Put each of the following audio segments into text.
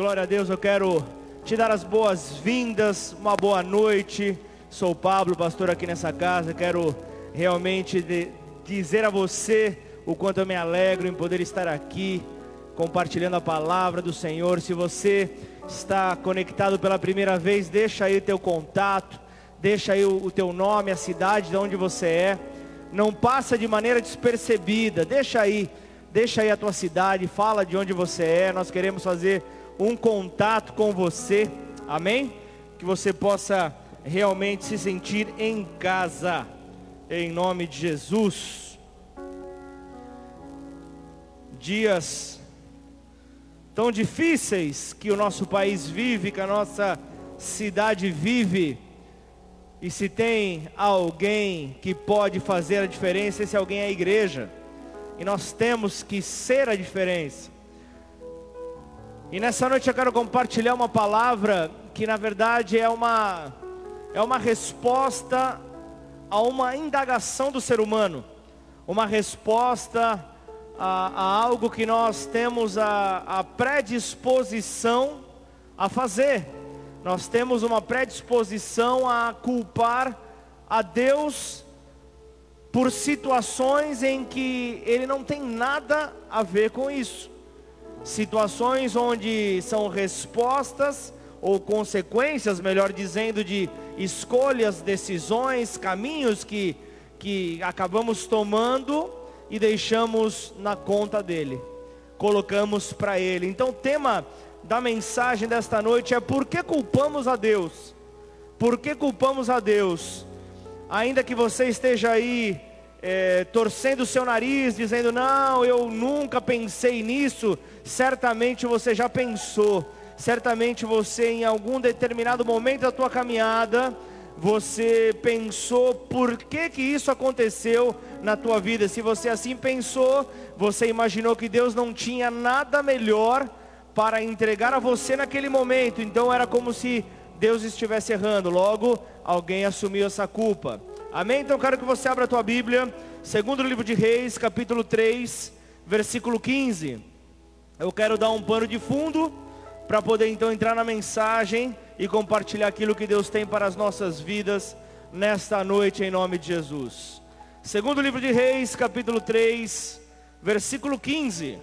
Glória a Deus, eu quero te dar as boas-vindas, uma boa noite. Sou o Pablo, pastor aqui nessa casa. Quero realmente dizer a você o quanto eu me alegro em poder estar aqui compartilhando a palavra do Senhor. Se você está conectado pela primeira vez, deixa aí o teu contato, deixa aí o, o teu nome, a cidade de onde você é. Não passa de maneira despercebida. Deixa aí, deixa aí a tua cidade, fala de onde você é. Nós queremos fazer um contato com você, amém? Que você possa realmente se sentir em casa, em nome de Jesus. Dias tão difíceis que o nosso país vive, que a nossa cidade vive, e se tem alguém que pode fazer a diferença, esse alguém é a igreja, e nós temos que ser a diferença. E nessa noite eu quero compartilhar uma palavra que na verdade é uma é uma resposta a uma indagação do ser humano, uma resposta a, a algo que nós temos a, a predisposição a fazer. Nós temos uma predisposição a culpar a Deus por situações em que Ele não tem nada a ver com isso situações onde são respostas ou consequências, melhor dizendo, de escolhas, decisões, caminhos que, que acabamos tomando e deixamos na conta dele, colocamos para ele. Então, o tema da mensagem desta noite é: por que culpamos a Deus? Por que culpamos a Deus? Ainda que você esteja aí é, torcendo o seu nariz, dizendo: Não, eu nunca pensei nisso. Certamente você já pensou, certamente você, em algum determinado momento da tua caminhada, você pensou por que, que isso aconteceu na tua vida. Se você assim pensou, você imaginou que Deus não tinha nada melhor para entregar a você naquele momento, então era como se Deus estivesse errando, logo alguém assumiu essa culpa. Amém? Então quero que você abra a tua Bíblia, segundo livro de Reis, capítulo 3, versículo 15. Eu quero dar um pano de fundo para poder então entrar na mensagem e compartilhar aquilo que Deus tem para as nossas vidas nesta noite em nome de Jesus. Segundo livro de Reis, capítulo 3, versículo 15.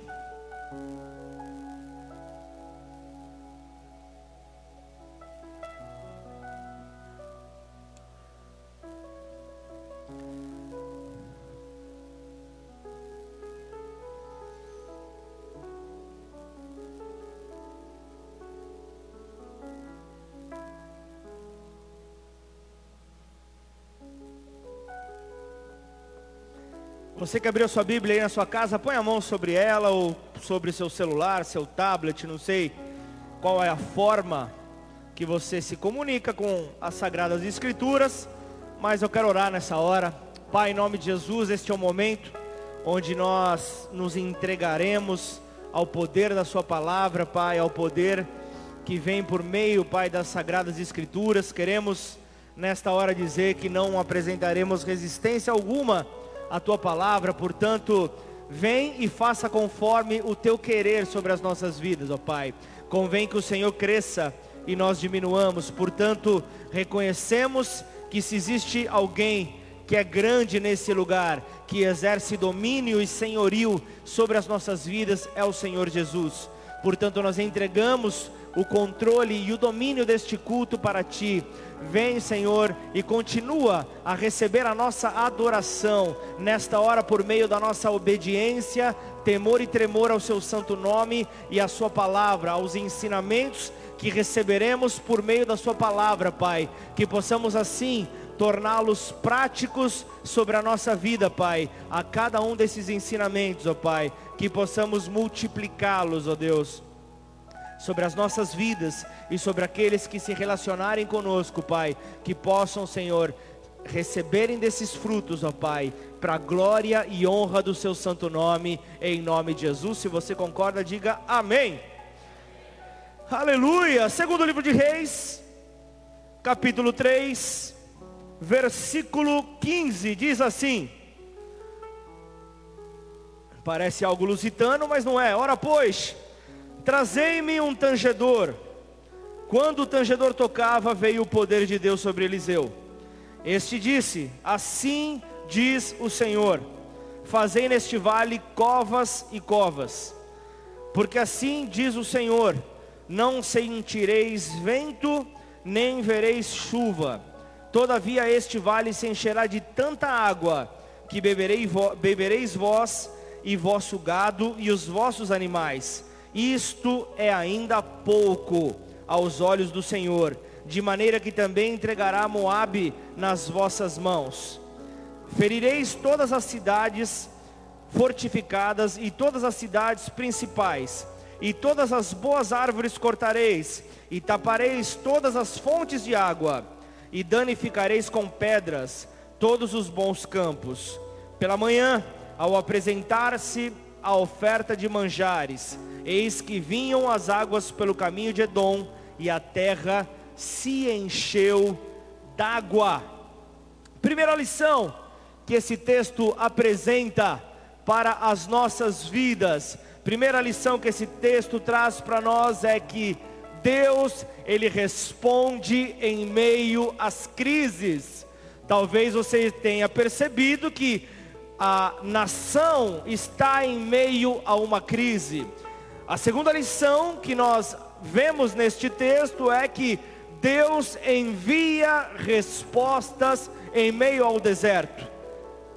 Você que abriu sua Bíblia aí na sua casa, põe a mão sobre ela ou sobre seu celular, seu tablet, não sei qual é a forma que você se comunica com as sagradas escrituras, mas eu quero orar nessa hora. Pai, em nome de Jesus, este é o momento onde nós nos entregaremos ao poder da sua palavra, Pai, ao poder que vem por meio, Pai, das sagradas escrituras. Queremos nesta hora dizer que não apresentaremos resistência alguma a tua palavra, portanto, vem e faça conforme o teu querer sobre as nossas vidas, ó Pai. Convém que o Senhor cresça e nós diminuamos, portanto, reconhecemos que se existe alguém que é grande nesse lugar, que exerce domínio e senhorio sobre as nossas vidas, é o Senhor Jesus. Portanto, nós entregamos o controle e o domínio deste culto para ti. Vem, Senhor, e continua a receber a nossa adoração nesta hora por meio da nossa obediência, temor e tremor ao seu santo nome e à sua palavra, aos ensinamentos que receberemos por meio da sua palavra, Pai. Que possamos assim torná-los práticos sobre a nossa vida, Pai, a cada um desses ensinamentos, ó Pai, que possamos multiplicá-los, ó Deus sobre as nossas vidas e sobre aqueles que se relacionarem conosco, Pai, que possam, Senhor, receberem desses frutos, ó Pai, para a glória e honra do seu santo nome, em nome de Jesus. Se você concorda, diga amém. Aleluia. Segundo livro de Reis, capítulo 3, versículo 15, diz assim: Parece algo lusitano, mas não é. Ora, pois, Trazei-me um tangedor. Quando o tangedor tocava, veio o poder de Deus sobre Eliseu. Este disse: Assim diz o Senhor: Fazei neste vale covas e covas, porque assim diz o Senhor: Não sentireis vento, nem vereis chuva. Todavia este vale se encherá de tanta água que beberei bebereis vós e vosso gado e os vossos animais. Isto é ainda pouco aos olhos do Senhor, de maneira que também entregará Moabe nas vossas mãos. Ferireis todas as cidades fortificadas e todas as cidades principais, e todas as boas árvores cortareis, e tapareis todas as fontes de água, e danificareis com pedras todos os bons campos. Pela manhã, ao apresentar-se a oferta de manjares, eis que vinham as águas pelo caminho de Edom, e a terra se encheu d'água. Primeira lição que esse texto apresenta para as nossas vidas. Primeira lição que esse texto traz para nós é que Deus, ele responde em meio às crises. Talvez você tenha percebido que a nação está em meio a uma crise. A segunda lição que nós vemos neste texto é que Deus envia respostas em meio ao deserto.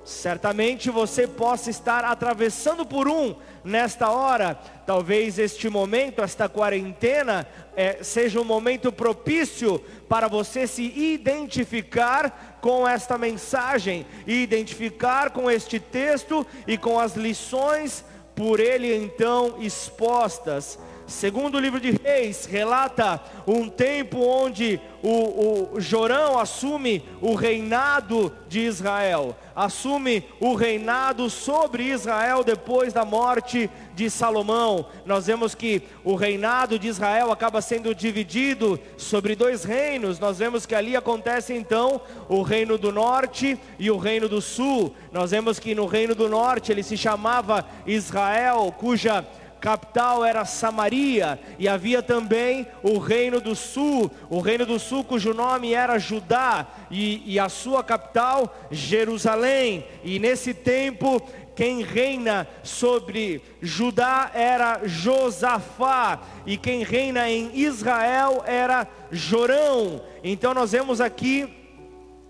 Certamente você possa estar atravessando por um nesta hora. Talvez este momento, esta quarentena, é, seja um momento propício para você se identificar com esta mensagem, identificar com este texto e com as lições por ele então expostas. Segundo o livro de Reis, relata um tempo onde o, o Jorão assume o reinado de Israel, assume o reinado sobre Israel depois da morte de Salomão. Nós vemos que o reinado de Israel acaba sendo dividido sobre dois reinos. Nós vemos que ali acontece então o reino do norte e o reino do sul. Nós vemos que no reino do norte ele se chamava Israel, cuja capital era Samaria, e havia também o reino do sul, o reino do sul cujo nome era Judá, e, e a sua capital Jerusalém. E nesse tempo, quem reina sobre Judá era Josafá, e quem reina em Israel era Jorão. Então nós vemos aqui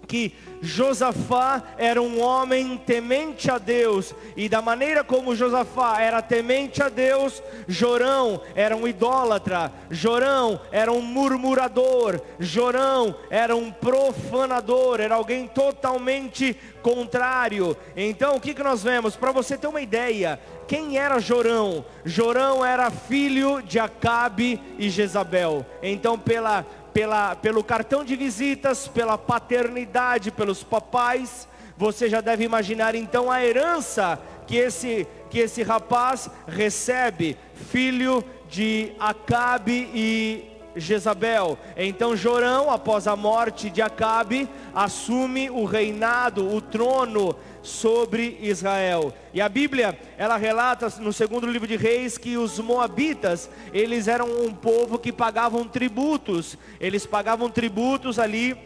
que Josafá era um homem temente a Deus, e da maneira como Josafá era temente a Deus, Jorão era um idólatra, Jorão era um murmurador, Jorão era um profanador, era alguém totalmente contrário. Então o que, que nós vemos? Para você ter uma ideia, quem era Jorão? Jorão era filho de Acabe e Jezabel. Então, pela pela, pelo cartão de visitas, pela paternidade, pelos papais, você já deve imaginar então a herança que esse, que esse rapaz recebe, filho de Acabe e Jezabel. Então Jorão, após a morte de Acabe, assume o reinado, o trono sobre Israel. E a Bíblia, ela relata no segundo livro de Reis que os moabitas, eles eram um povo que pagavam tributos. Eles pagavam tributos ali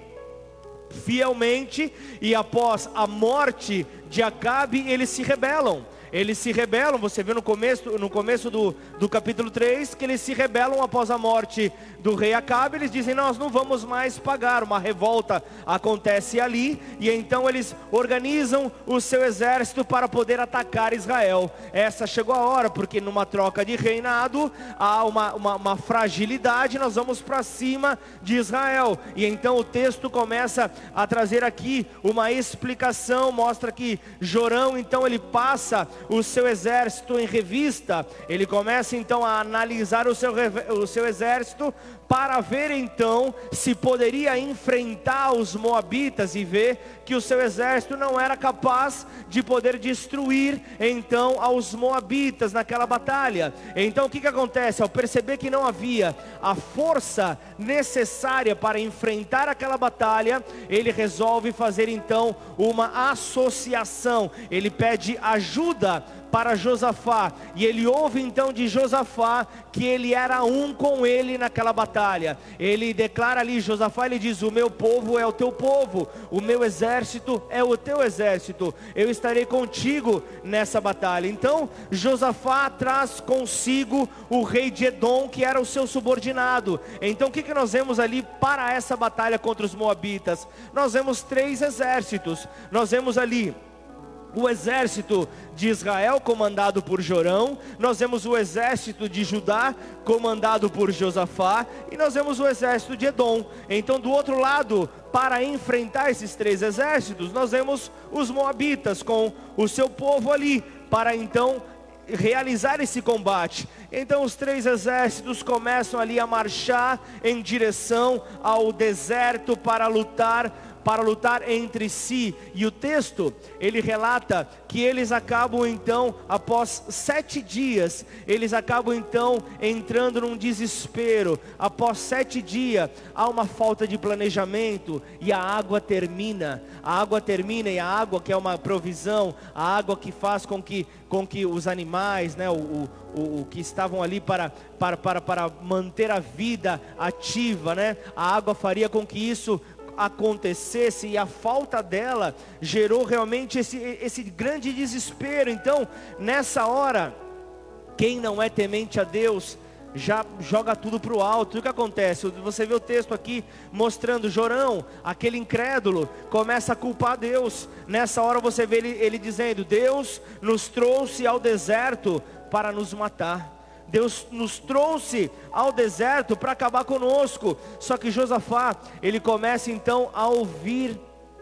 fielmente e após a morte de Acabe, eles se rebelam eles se rebelam, você vê no começo, no começo do, do capítulo 3, que eles se rebelam após a morte do rei Acabe, eles dizem, nós não vamos mais pagar, uma revolta acontece ali, e então eles organizam o seu exército para poder atacar Israel, essa chegou a hora, porque numa troca de reinado, há uma, uma, uma fragilidade, nós vamos para cima de Israel, e então o texto começa a trazer aqui uma explicação, mostra que Jorão, então ele passa o seu exército em revista, ele começa então a analisar o seu, o seu exército para ver então se poderia enfrentar os moabitas e ver que o seu exército não era capaz de poder destruir então aos moabitas naquela batalha. Então o que, que acontece? Ao perceber que não havia a força necessária para enfrentar aquela batalha, ele resolve fazer então uma associação. Ele pede ajuda para Josafá. E ele ouve então de Josafá que ele era um com ele naquela batalha. Ele declara ali, Josafá, ele diz: O meu povo é o teu povo, o meu exército é o teu exército, eu estarei contigo nessa batalha. Então, Josafá traz consigo o rei de Edom, que era o seu subordinado. Então, o que, que nós vemos ali para essa batalha contra os Moabitas? Nós vemos três exércitos, nós vemos ali o exército de Israel, comandado por Jorão, nós vemos o exército de Judá, comandado por Josafá, e nós vemos o exército de Edom. Então, do outro lado, para enfrentar esses três exércitos, nós vemos os Moabitas com o seu povo ali, para então realizar esse combate. Então os três exércitos começam ali a marchar em direção ao deserto para lutar para lutar entre si. E o texto, ele relata que eles acabam então, após sete dias, eles acabam então entrando num desespero. Após sete dias, há uma falta de planejamento e a água termina. A água termina e a água que é uma provisão, a água que faz com que, com que os animais, né, o, o, o que estavam ali para, para, para, para manter a vida ativa, né? A água faria com que isso acontecesse e a falta dela gerou realmente esse, esse grande desespero. Então, nessa hora, quem não é temente a Deus, já joga tudo para o alto. E o que acontece? Você vê o texto aqui mostrando Jorão, aquele incrédulo, começa a culpar Deus. Nessa hora você vê ele, ele dizendo: Deus nos trouxe ao deserto para nos matar. Deus nos trouxe ao deserto para acabar conosco. Só que Josafá, ele começa então a ouvir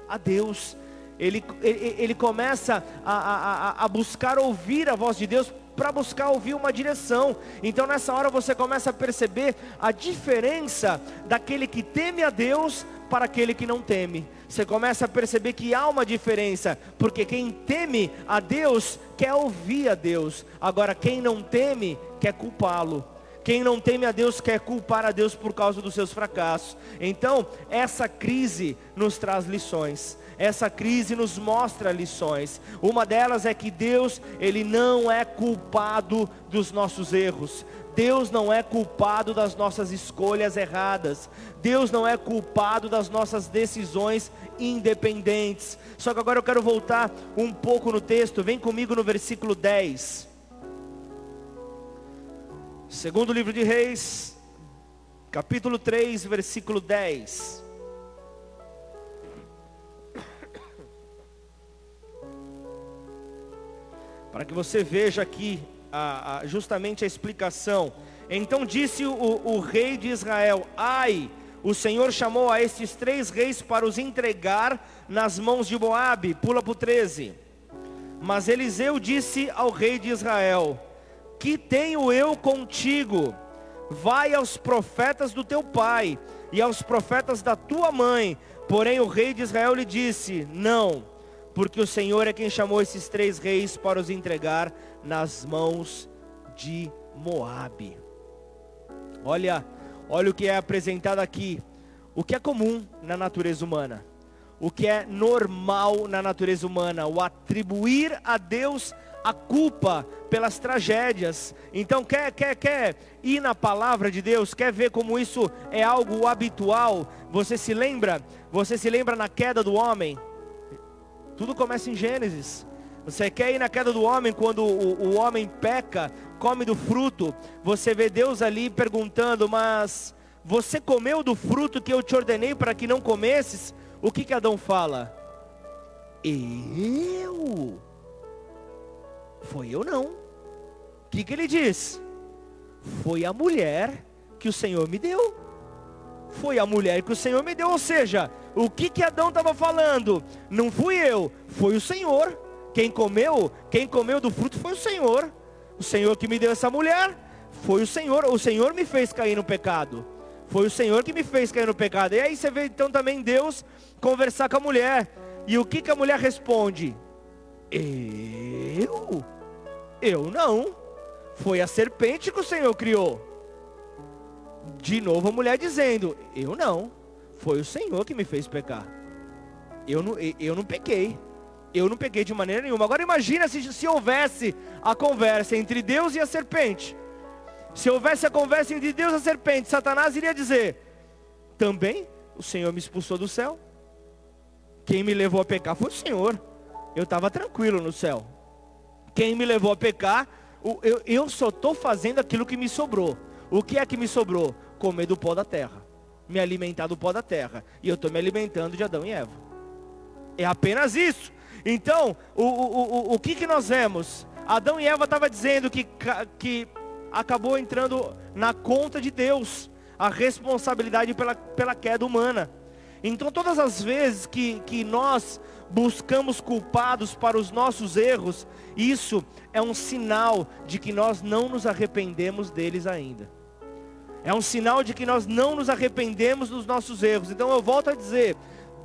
a Deus. Ele, ele, ele começa a, a, a buscar ouvir a voz de Deus para buscar ouvir uma direção. Então nessa hora você começa a perceber a diferença daquele que teme a Deus para aquele que não teme. Você começa a perceber que há uma diferença, porque quem teme a Deus quer ouvir a Deus. Agora quem não teme quer culpá-lo. Quem não teme a Deus quer culpar a Deus por causa dos seus fracassos. Então, essa crise nos traz lições essa crise nos mostra lições. Uma delas é que Deus, ele não é culpado dos nossos erros. Deus não é culpado das nossas escolhas erradas. Deus não é culpado das nossas decisões independentes. Só que agora eu quero voltar um pouco no texto. Vem comigo no versículo 10. Segundo livro de Reis, capítulo 3, versículo 10. para que você veja aqui a, a, justamente a explicação. Então disse o, o rei de Israel: Ai, o Senhor chamou a estes três reis para os entregar nas mãos de Moabe. Pula para o 13. Mas Eliseu disse ao rei de Israel: Que tenho eu contigo? Vai aos profetas do teu pai e aos profetas da tua mãe. Porém o rei de Israel lhe disse: Não porque o Senhor é quem chamou esses três reis para os entregar nas mãos de Moabe. Olha, olha o que é apresentado aqui. O que é comum na natureza humana? O que é normal na natureza humana? O atribuir a Deus a culpa pelas tragédias. Então quer quer quer ir na palavra de Deus, quer ver como isso é algo habitual? Você se lembra? Você se lembra na queda do homem? Tudo começa em Gênesis. Você quer ir na queda do homem quando o, o homem peca, come do fruto. Você vê Deus ali perguntando: Mas você comeu do fruto que eu te ordenei para que não comesses? O que, que Adão fala? Eu? Foi eu não. O que, que ele diz? Foi a mulher que o Senhor me deu. Foi a mulher que o Senhor me deu. Ou seja, o que que Adão estava falando? Não fui eu, foi o Senhor. Quem comeu, quem comeu do fruto foi o Senhor. O Senhor que me deu essa mulher, foi o Senhor. O Senhor me fez cair no pecado. Foi o Senhor que me fez cair no pecado. E aí você vê então também Deus conversar com a mulher. E o que que a mulher responde? Eu? Eu não. Foi a serpente que o Senhor criou. De novo a mulher dizendo: Eu não. Foi o Senhor que me fez pecar. Eu não, eu não pequei. Eu não peguei de maneira nenhuma. Agora imagina se, se houvesse a conversa entre Deus e a serpente. Se houvesse a conversa entre Deus e a serpente, Satanás iria dizer: Também o Senhor me expulsou do céu. Quem me levou a pecar foi o Senhor. Eu estava tranquilo no céu. Quem me levou a pecar, eu, eu só estou fazendo aquilo que me sobrou. O que é que me sobrou? Comer do pó da terra. Me alimentar do pó da terra. E eu estou me alimentando de Adão e Eva. É apenas isso. Então, o, o, o, o que, que nós vemos? Adão e Eva estavam dizendo que, que acabou entrando na conta de Deus a responsabilidade pela, pela queda humana. Então, todas as vezes que, que nós buscamos culpados para os nossos erros, isso é um sinal de que nós não nos arrependemos deles ainda. É um sinal de que nós não nos arrependemos dos nossos erros. Então eu volto a dizer: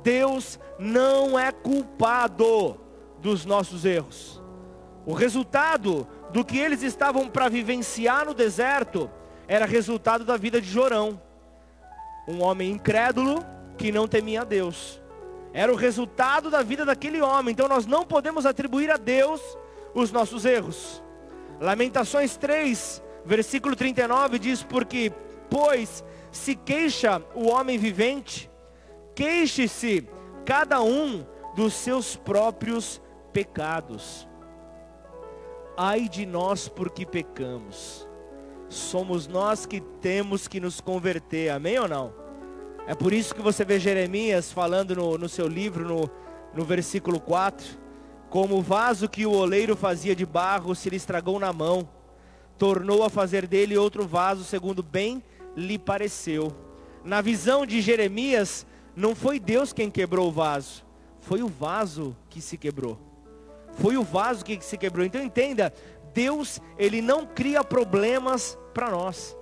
Deus não é culpado dos nossos erros. O resultado do que eles estavam para vivenciar no deserto era resultado da vida de Jorão, um homem incrédulo que não temia Deus. Era o resultado da vida daquele homem. Então nós não podemos atribuir a Deus os nossos erros. Lamentações 3, versículo 39 diz: Porque, pois, se queixa o homem vivente, queixe-se cada um dos seus próprios pecados. Ai de nós porque pecamos. Somos nós que temos que nos converter, amém ou não? É por isso que você vê Jeremias falando no, no seu livro, no, no versículo 4, como o vaso que o oleiro fazia de barro se lhe estragou na mão, tornou a fazer dele outro vaso, segundo bem lhe pareceu. Na visão de Jeremias, não foi Deus quem quebrou o vaso, foi o vaso que se quebrou. Foi o vaso que se quebrou. Então entenda, Deus, ele não cria problemas para nós.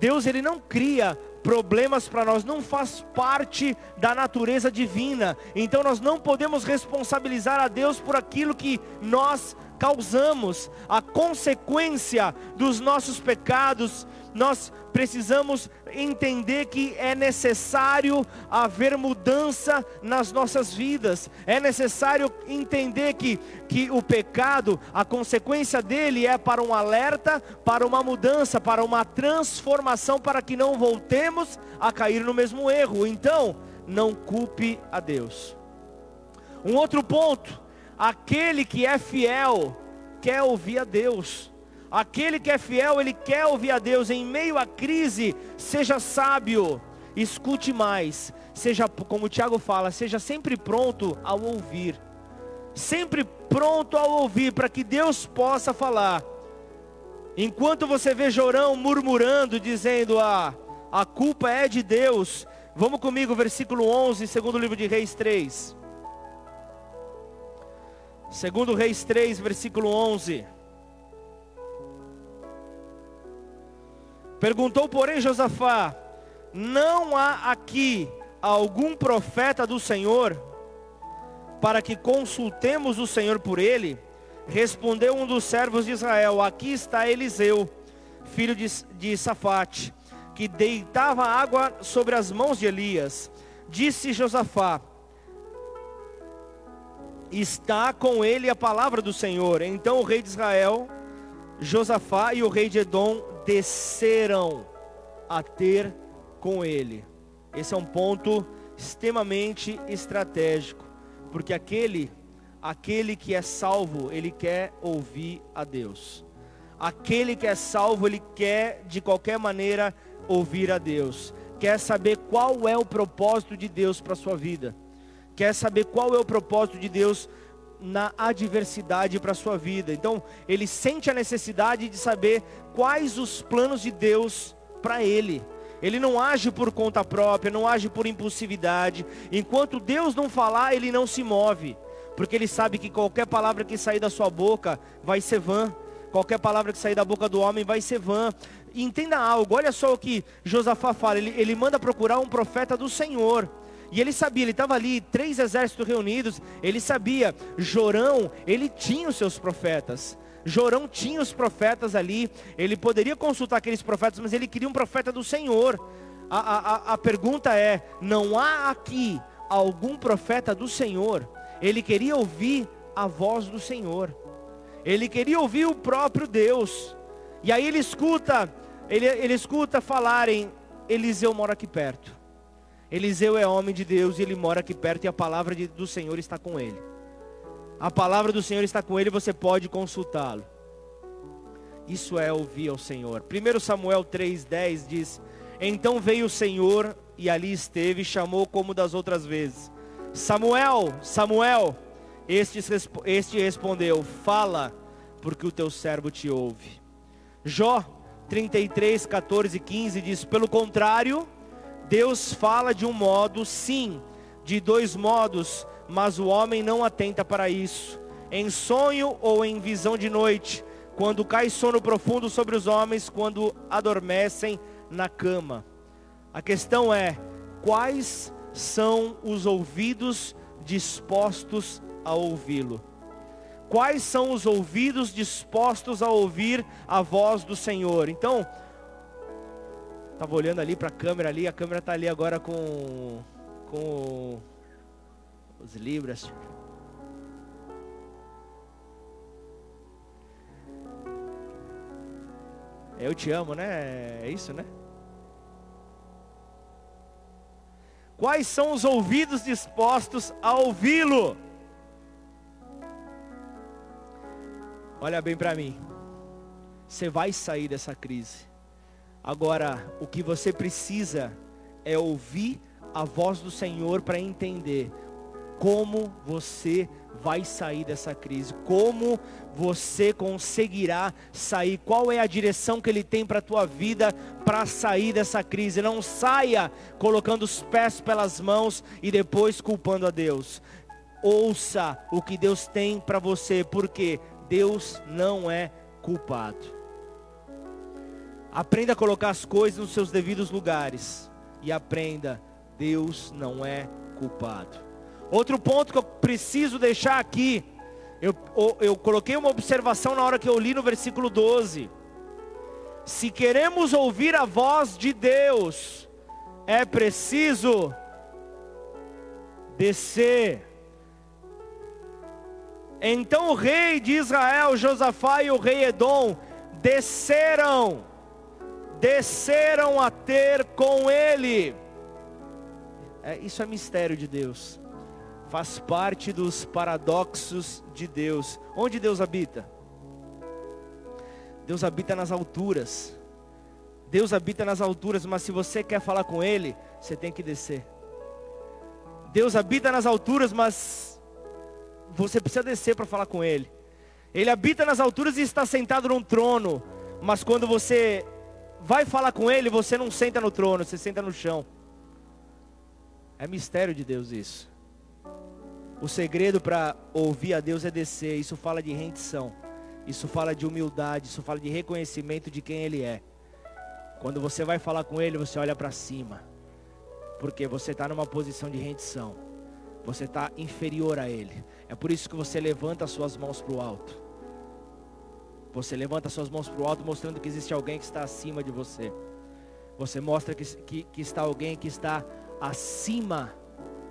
Deus, ele não cria problemas para nós, não faz parte da natureza divina. Então nós não podemos responsabilizar a Deus por aquilo que nós causamos. A consequência dos nossos pecados nós precisamos entender que é necessário haver mudança nas nossas vidas. É necessário entender que, que o pecado, a consequência dele é para um alerta, para uma mudança, para uma transformação, para que não voltemos a cair no mesmo erro. Então, não culpe a Deus. Um outro ponto, aquele que é fiel quer ouvir a Deus. Aquele que é fiel, ele quer ouvir a Deus em meio à crise. Seja sábio, escute mais. Seja, como o Tiago fala, seja sempre pronto ao ouvir. Sempre pronto ao ouvir, para que Deus possa falar. Enquanto você vê Jorão murmurando, dizendo: Ah, a culpa é de Deus. Vamos comigo, versículo 11, segundo livro de Reis 3. Segundo Reis 3, versículo 11. Perguntou, porém, Josafá: Não há aqui algum profeta do Senhor para que consultemos o Senhor por ele? Respondeu um dos servos de Israel: Aqui está Eliseu, filho de, de Safate, que deitava água sobre as mãos de Elias. Disse Josafá: Está com ele a palavra do Senhor. Então o rei de Israel, Josafá e o rei de Edom desceram a ter com ele. Esse é um ponto extremamente estratégico, porque aquele aquele que é salvo, ele quer ouvir a Deus. Aquele que é salvo, ele quer de qualquer maneira ouvir a Deus. Quer saber qual é o propósito de Deus para sua vida. Quer saber qual é o propósito de Deus na adversidade para a sua vida. Então, ele sente a necessidade de saber quais os planos de Deus para ele. Ele não age por conta própria, não age por impulsividade. Enquanto Deus não falar, ele não se move, porque ele sabe que qualquer palavra que sair da sua boca vai ser vã. Qualquer palavra que sair da boca do homem vai ser vã. entenda algo, olha só o que Josafá fala, ele, ele manda procurar um profeta do Senhor. E ele sabia, ele estava ali, três exércitos reunidos, ele sabia, Jorão, ele tinha os seus profetas. Jorão tinha os profetas ali, ele poderia consultar aqueles profetas, mas ele queria um profeta do Senhor. A, a, a pergunta é: não há aqui algum profeta do Senhor? Ele queria ouvir a voz do Senhor. Ele queria ouvir o próprio Deus. E aí ele escuta, ele, ele escuta falarem, Eliseu mora aqui perto. Eliseu é homem de Deus e ele mora aqui perto e a palavra de, do Senhor está com ele. A palavra do Senhor está com ele, você pode consultá-lo. Isso é ouvir ao Senhor. 1 Samuel 3,10 diz: Então veio o Senhor e ali esteve e chamou como das outras vezes. Samuel, Samuel, este, este respondeu: Fala, porque o teu servo te ouve. Jó 33, 14 e 15 diz: Pelo contrário, Deus fala de um modo, sim, de dois modos, mas o homem não atenta para isso. Em sonho ou em visão de noite, quando cai sono profundo sobre os homens, quando adormecem na cama. A questão é: quais são os ouvidos dispostos a ouvi-lo? Quais são os ouvidos dispostos a ouvir a voz do Senhor? Então, Estava olhando ali para a câmera ali, a câmera está ali agora com, com os libras. Eu te amo, né? É isso, né? Quais são os ouvidos dispostos a ouvi-lo? Olha bem para mim. Você vai sair dessa crise. Agora, o que você precisa é ouvir a voz do Senhor para entender como você vai sair dessa crise, como você conseguirá sair, qual é a direção que Ele tem para a tua vida para sair dessa crise. Não saia colocando os pés pelas mãos e depois culpando a Deus. Ouça o que Deus tem para você, porque Deus não é culpado. Aprenda a colocar as coisas nos seus devidos lugares. E aprenda, Deus não é culpado. Outro ponto que eu preciso deixar aqui. Eu, eu, coloquei uma observação na hora que eu li no versículo 12. Se queremos ouvir a voz de Deus, é preciso descer. Então o rei de Israel, Josafá e o rei Edom desceram desceram a ter com ele. É, isso é mistério de Deus. Faz parte dos paradoxos de Deus. Onde Deus habita? Deus habita nas alturas. Deus habita nas alturas, mas se você quer falar com Ele, você tem que descer. Deus habita nas alturas, mas você precisa descer para falar com Ele. Ele habita nas alturas e está sentado num trono, mas quando você vai falar com ele, você não senta no trono, você senta no chão. É mistério de Deus isso. O segredo para ouvir a Deus é descer. Isso fala de rendição. Isso fala de humildade. Isso fala de reconhecimento de quem Ele é. Quando você vai falar com Ele, você olha para cima. Porque você está numa posição de rendição. Você está inferior a Ele. É por isso que você levanta as suas mãos para o alto. Você levanta suas mãos para o alto, mostrando que existe alguém que está acima de você. Você mostra que, que, que está alguém que está acima,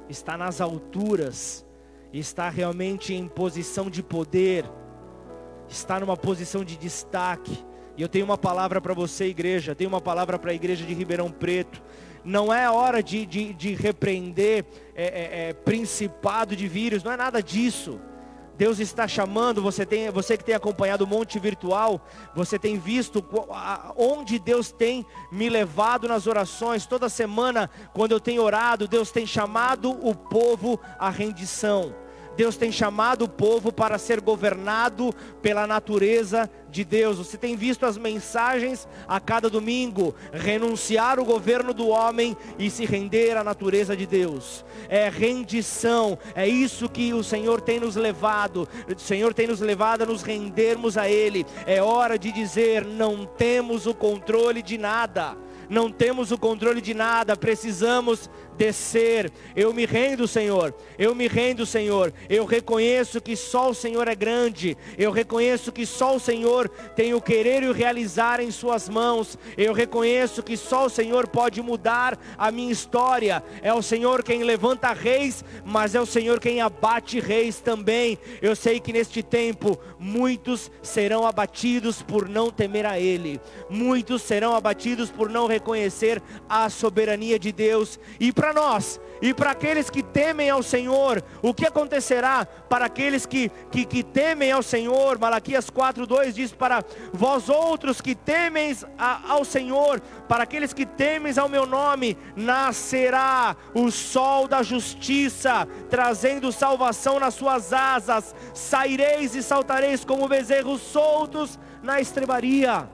está nas alturas, está realmente em posição de poder, está numa posição de destaque. E eu tenho uma palavra para você, igreja, tenho uma palavra para a igreja de Ribeirão Preto. Não é hora de, de, de repreender é, é, é, principado de vírus, não é nada disso. Deus está chamando, você, tem, você que tem acompanhado o Monte Virtual, você tem visto onde Deus tem me levado nas orações. Toda semana, quando eu tenho orado, Deus tem chamado o povo à rendição. Deus tem chamado o povo para ser governado pela natureza de Deus. Você tem visto as mensagens a cada domingo: renunciar o governo do homem e se render à natureza de Deus. É rendição, é isso que o Senhor tem nos levado. O Senhor tem nos levado a nos rendermos a Ele. É hora de dizer: não temos o controle de nada não temos o controle de nada, precisamos descer. Eu me rendo, Senhor. Eu me rendo, Senhor. Eu reconheço que só o Senhor é grande. Eu reconheço que só o Senhor tem o querer e o realizar em Suas mãos. Eu reconheço que só o Senhor pode mudar a minha história. É o Senhor quem levanta reis, mas é o Senhor quem abate reis também. Eu sei que neste tempo muitos serão abatidos por não temer a Ele. Muitos serão abatidos por não reconhecer a soberania de Deus. E para nós e para aqueles que temem ao Senhor, o que acontecerá para aqueles que, que, que temem ao Senhor? Malaquias 4,2 diz: Para vós outros que temeis ao Senhor, para aqueles que temeis ao meu nome, nascerá o sol da justiça, trazendo salvação nas suas asas, saireis e saltareis como bezerros soltos na estrebaria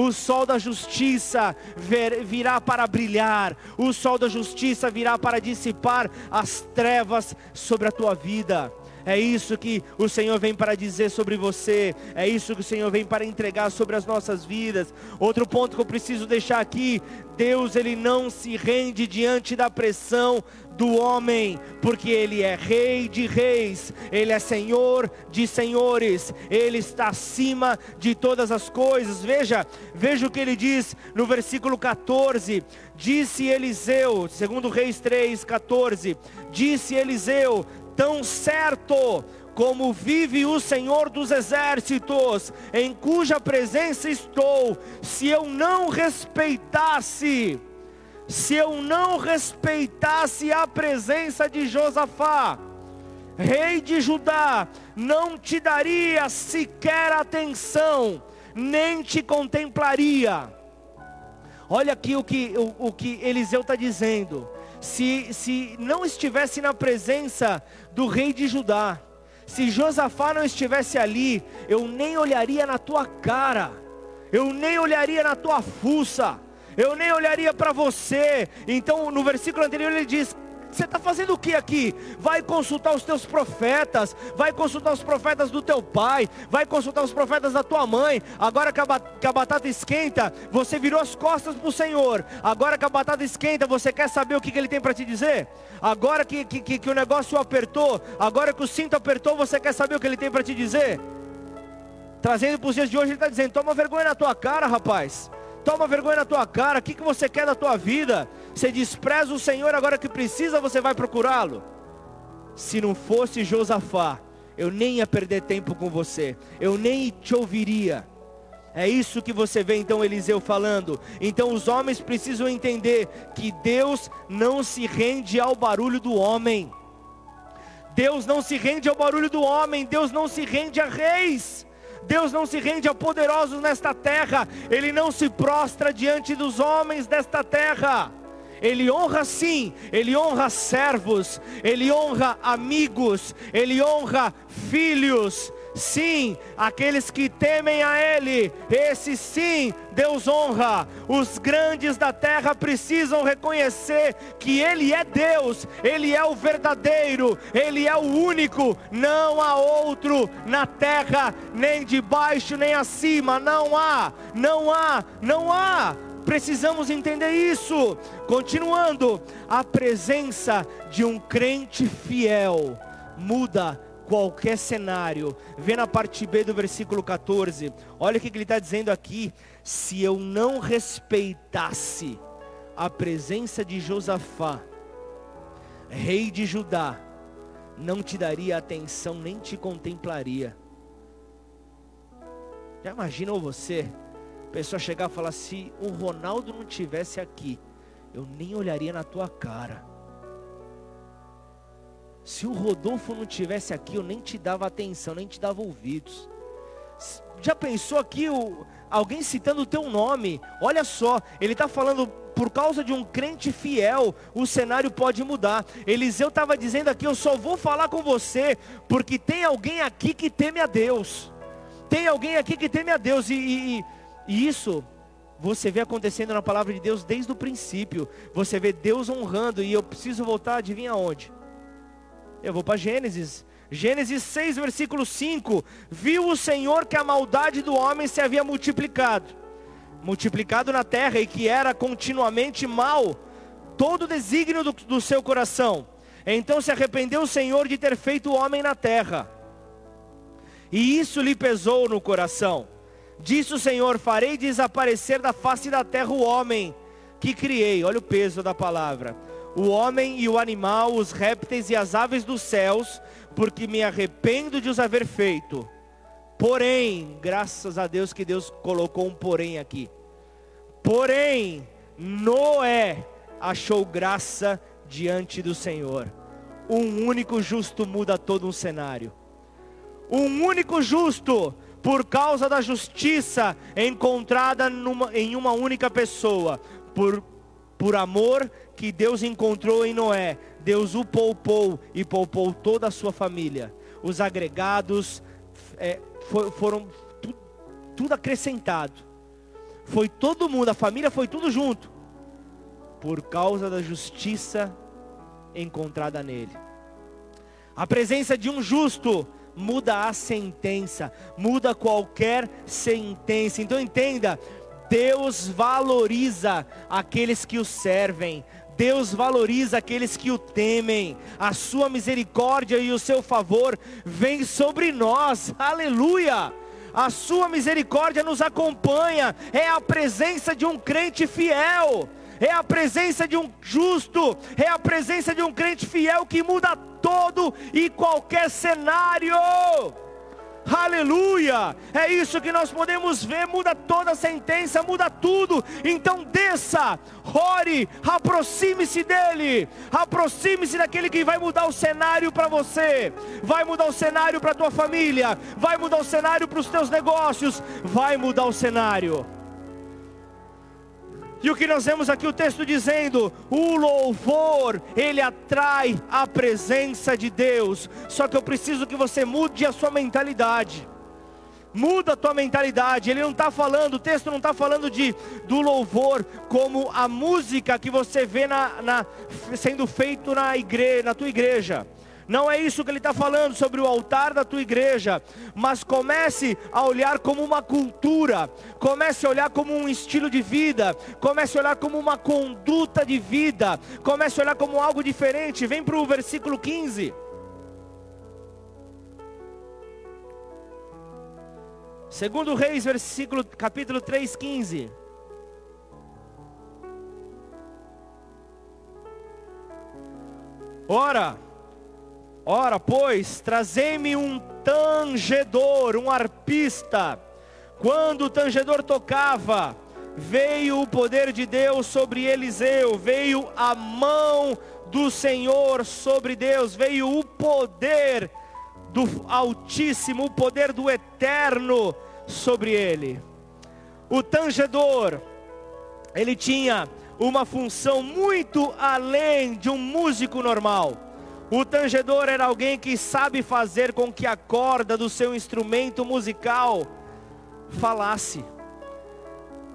o sol da justiça virá para brilhar, o sol da justiça virá para dissipar as trevas sobre a tua vida. É isso que o Senhor vem para dizer sobre você. É isso que o Senhor vem para entregar sobre as nossas vidas. Outro ponto que eu preciso deixar aqui: Deus ele não se rende diante da pressão do homem, porque ele é rei de reis, ele é senhor de senhores, ele está acima de todas as coisas. Veja, veja o que ele diz no versículo 14: Disse Eliseu, segundo Reis 3, 14, disse Eliseu: tão certo como vive o Senhor dos exércitos, em cuja presença estou, se eu não respeitasse, se eu não respeitasse a presença de Josafá, rei de Judá, não te daria sequer atenção, nem te contemplaria. Olha aqui o que, o, o que Eliseu está dizendo se, se não estivesse na presença do rei de Judá, se Josafá não estivesse ali, eu nem olharia na tua cara, eu nem olharia na tua fuça, eu nem olharia para você. Então, no versículo anterior, ele diz: você está fazendo o que aqui? Vai consultar os teus profetas, vai consultar os profetas do teu pai, vai consultar os profetas da tua mãe. Agora que a, batata esquenta, você virou as costas para o Senhor. Agora que a batata esquenta, você quer saber o que, que Ele tem para te dizer? Agora que, que, que o negócio apertou, agora que o cinto apertou, você quer saber o que Ele tem para te dizer? Trazendo para os dias de hoje, Ele está dizendo: toma vergonha na tua cara, rapaz. Toma vergonha na tua cara. O que, que você quer da tua vida? Você despreza o Senhor, agora que precisa, você vai procurá-lo. Se não fosse Josafá, eu nem ia perder tempo com você, eu nem te ouviria. É isso que você vê então Eliseu falando. Então os homens precisam entender que Deus não se rende ao barulho do homem. Deus não se rende ao barulho do homem, Deus não se rende a reis. Deus não se rende a poderosos nesta terra, Ele não se prostra diante dos homens desta terra. Ele honra sim, Ele honra servos, Ele honra amigos, Ele honra filhos. Sim, aqueles que temem a Ele, esse sim Deus honra. Os grandes da terra precisam reconhecer que Ele é Deus, Ele é o verdadeiro, Ele é o único. Não há outro na terra, nem debaixo, nem acima. Não há, não há, não há. Precisamos entender isso. Continuando, a presença de um crente fiel muda qualquer cenário. Vê na parte B do versículo 14. Olha o que ele está dizendo aqui. Se eu não respeitasse a presença de Josafá, rei de Judá, não te daria atenção, nem te contemplaria. Já imaginou você, a pessoa chegar e falar: se o Ronaldo não tivesse aqui, eu nem olharia na tua cara. Se o Rodolfo não tivesse aqui, eu nem te dava atenção, nem te dava ouvidos. Já pensou aqui o, alguém citando o teu nome? Olha só, ele está falando por causa de um crente fiel, o cenário pode mudar. Eliseu estava dizendo aqui: eu só vou falar com você porque tem alguém aqui que teme a Deus. Tem alguém aqui que teme a Deus e, e, e isso você vê acontecendo na palavra de Deus desde o princípio. Você vê Deus honrando e eu preciso voltar, adivinha onde? Eu vou para Gênesis. Gênesis 6, versículo 5. Viu o Senhor que a maldade do homem se havia multiplicado. multiplicado na terra e que era continuamente mal, todo o desígnio do, do seu coração. Então se arrependeu o Senhor de ter feito o homem na terra, e isso lhe pesou no coração. Disse o Senhor: Farei desaparecer da face da terra o homem que criei. Olha o peso da palavra. O homem e o animal, os répteis e as aves dos céus, porque me arrependo de os haver feito. Porém, graças a Deus que Deus colocou um porém aqui. Porém, Noé achou graça diante do Senhor. Um único justo muda todo um cenário. Um único justo, por causa da justiça encontrada numa, em uma única pessoa, por, por amor que Deus encontrou em Noé, Deus o poupou e poupou toda a sua família. Os agregados, é, for, foram tu, tudo acrescentado. Foi todo mundo, a família foi tudo junto. Por causa da justiça encontrada nele. A presença de um justo muda a sentença, muda qualquer sentença. Então entenda, Deus valoriza aqueles que o servem. Deus valoriza aqueles que o temem, a sua misericórdia e o seu favor vem sobre nós, aleluia. A sua misericórdia nos acompanha, é a presença de um crente fiel, é a presença de um justo, é a presença de um crente fiel que muda todo e qualquer cenário. Aleluia! É isso que nós podemos ver, muda toda a sentença, muda tudo. Então desça, ore, aproxime-se dele, aproxime-se daquele que vai mudar o cenário para você, vai mudar o cenário para tua família, vai mudar o cenário para os teus negócios, vai mudar o cenário. E o que nós vemos aqui o texto dizendo, o louvor, ele atrai a presença de Deus. Só que eu preciso que você mude a sua mentalidade. Muda a tua mentalidade. Ele não está falando, o texto não está falando de do louvor como a música que você vê na, na sendo feito na igreja, na tua igreja. Não é isso que ele está falando sobre o altar da tua igreja, mas comece a olhar como uma cultura, comece a olhar como um estilo de vida, comece a olhar como uma conduta de vida, comece a olhar como algo diferente. Vem para o versículo 15. Segundo Reis, versículo, capítulo 3, 15. Ora, Ora, pois, trazei-me um tangedor, um arpista. Quando o tangedor tocava, veio o poder de Deus sobre Eliseu, veio a mão do Senhor sobre Deus, veio o poder do Altíssimo, o poder do Eterno sobre ele. O tangedor, ele tinha uma função muito além de um músico normal. O tangedor era alguém que sabe fazer com que a corda do seu instrumento musical falasse.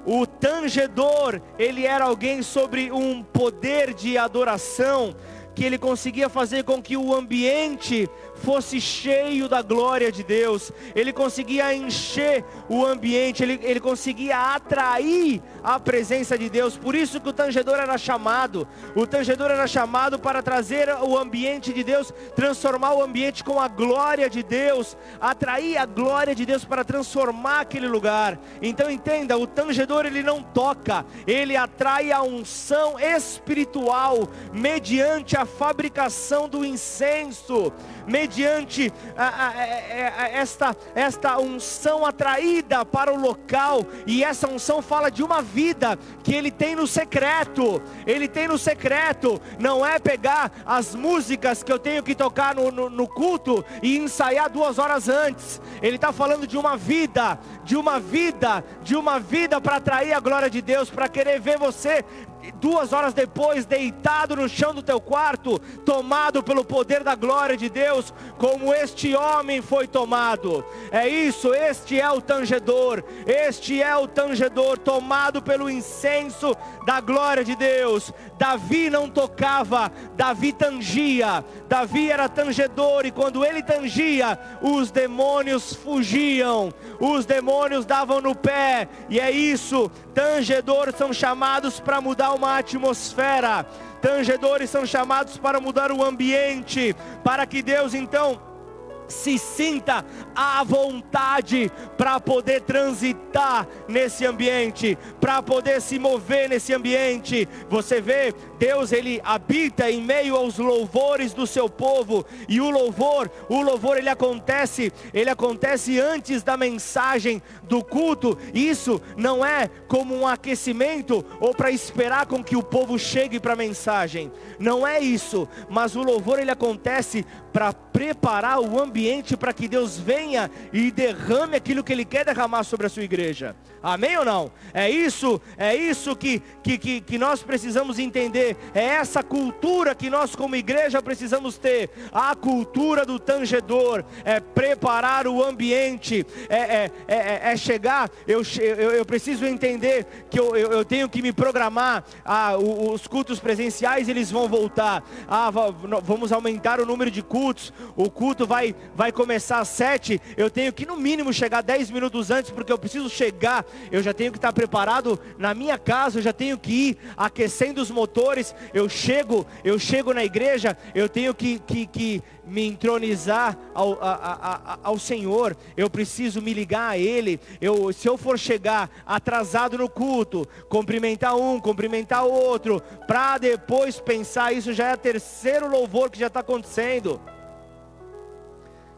O tangedor, ele era alguém sobre um poder de adoração, que ele conseguia fazer com que o ambiente fosse cheio da glória de Deus, ele conseguia encher o ambiente, ele, ele conseguia atrair a presença de Deus, por isso que o tangedor era chamado, o tangedor era chamado para trazer o ambiente de Deus, transformar o ambiente com a glória de Deus, atrair a glória de Deus para transformar aquele lugar. Então entenda, o tangedor ele não toca, ele atrai a unção espiritual mediante a fabricação do incenso mediante a, a, a, esta, esta unção atraída para o local, e essa unção fala de uma vida que ele tem no secreto, ele tem no secreto, não é pegar as músicas que eu tenho que tocar no, no, no culto e ensaiar duas horas antes, ele está falando de uma vida, de uma vida, de uma vida para atrair a glória de Deus, para querer ver você duas horas depois, deitado no chão do teu quarto, tomado pelo poder da glória de Deus, como este homem foi tomado. É isso, este é o tangedor, este é o tangedor, tomado pelo incenso da glória de Deus. Davi não tocava, Davi tangia, Davi era tangedor, e quando ele tangia, os demônios fugiam, os demônios davam no pé, e é isso, Tangedores são chamados para mudar uma atmosfera. Tangedores são chamados para mudar o ambiente, para que Deus então se sinta à vontade para poder transitar nesse ambiente, para poder se mover nesse ambiente. Você vê, Deus ele habita em meio aos louvores do seu povo, e o louvor, o louvor ele acontece, ele acontece antes da mensagem do culto. Isso não é como um aquecimento ou para esperar com que o povo chegue para a mensagem. Não é isso, mas o louvor ele acontece para preparar o ambiente para que Deus venha e derrame aquilo que Ele quer derramar sobre a sua igreja. Amém ou não? É isso, é isso que, que, que, que, nós precisamos entender. É essa cultura que nós, como igreja, precisamos ter. A cultura do tangedor. É preparar o ambiente. É, é, é, é chegar. Eu, eu, eu, preciso entender que eu, eu, eu tenho que me programar. Ah, os cultos presenciais eles vão voltar. Ah, vamos aumentar o número de cultos. O culto vai, vai começar às sete. Eu tenho que, no mínimo, chegar dez minutos antes, porque eu preciso chegar eu já tenho que estar preparado na minha casa, eu já tenho que ir aquecendo os motores, eu chego, eu chego na igreja, eu tenho que, que, que me entronizar ao, a, a, ao Senhor, eu preciso me ligar a Ele. Eu, se eu for chegar atrasado no culto, cumprimentar um, cumprimentar outro, para depois pensar, isso já é o terceiro louvor que já está acontecendo.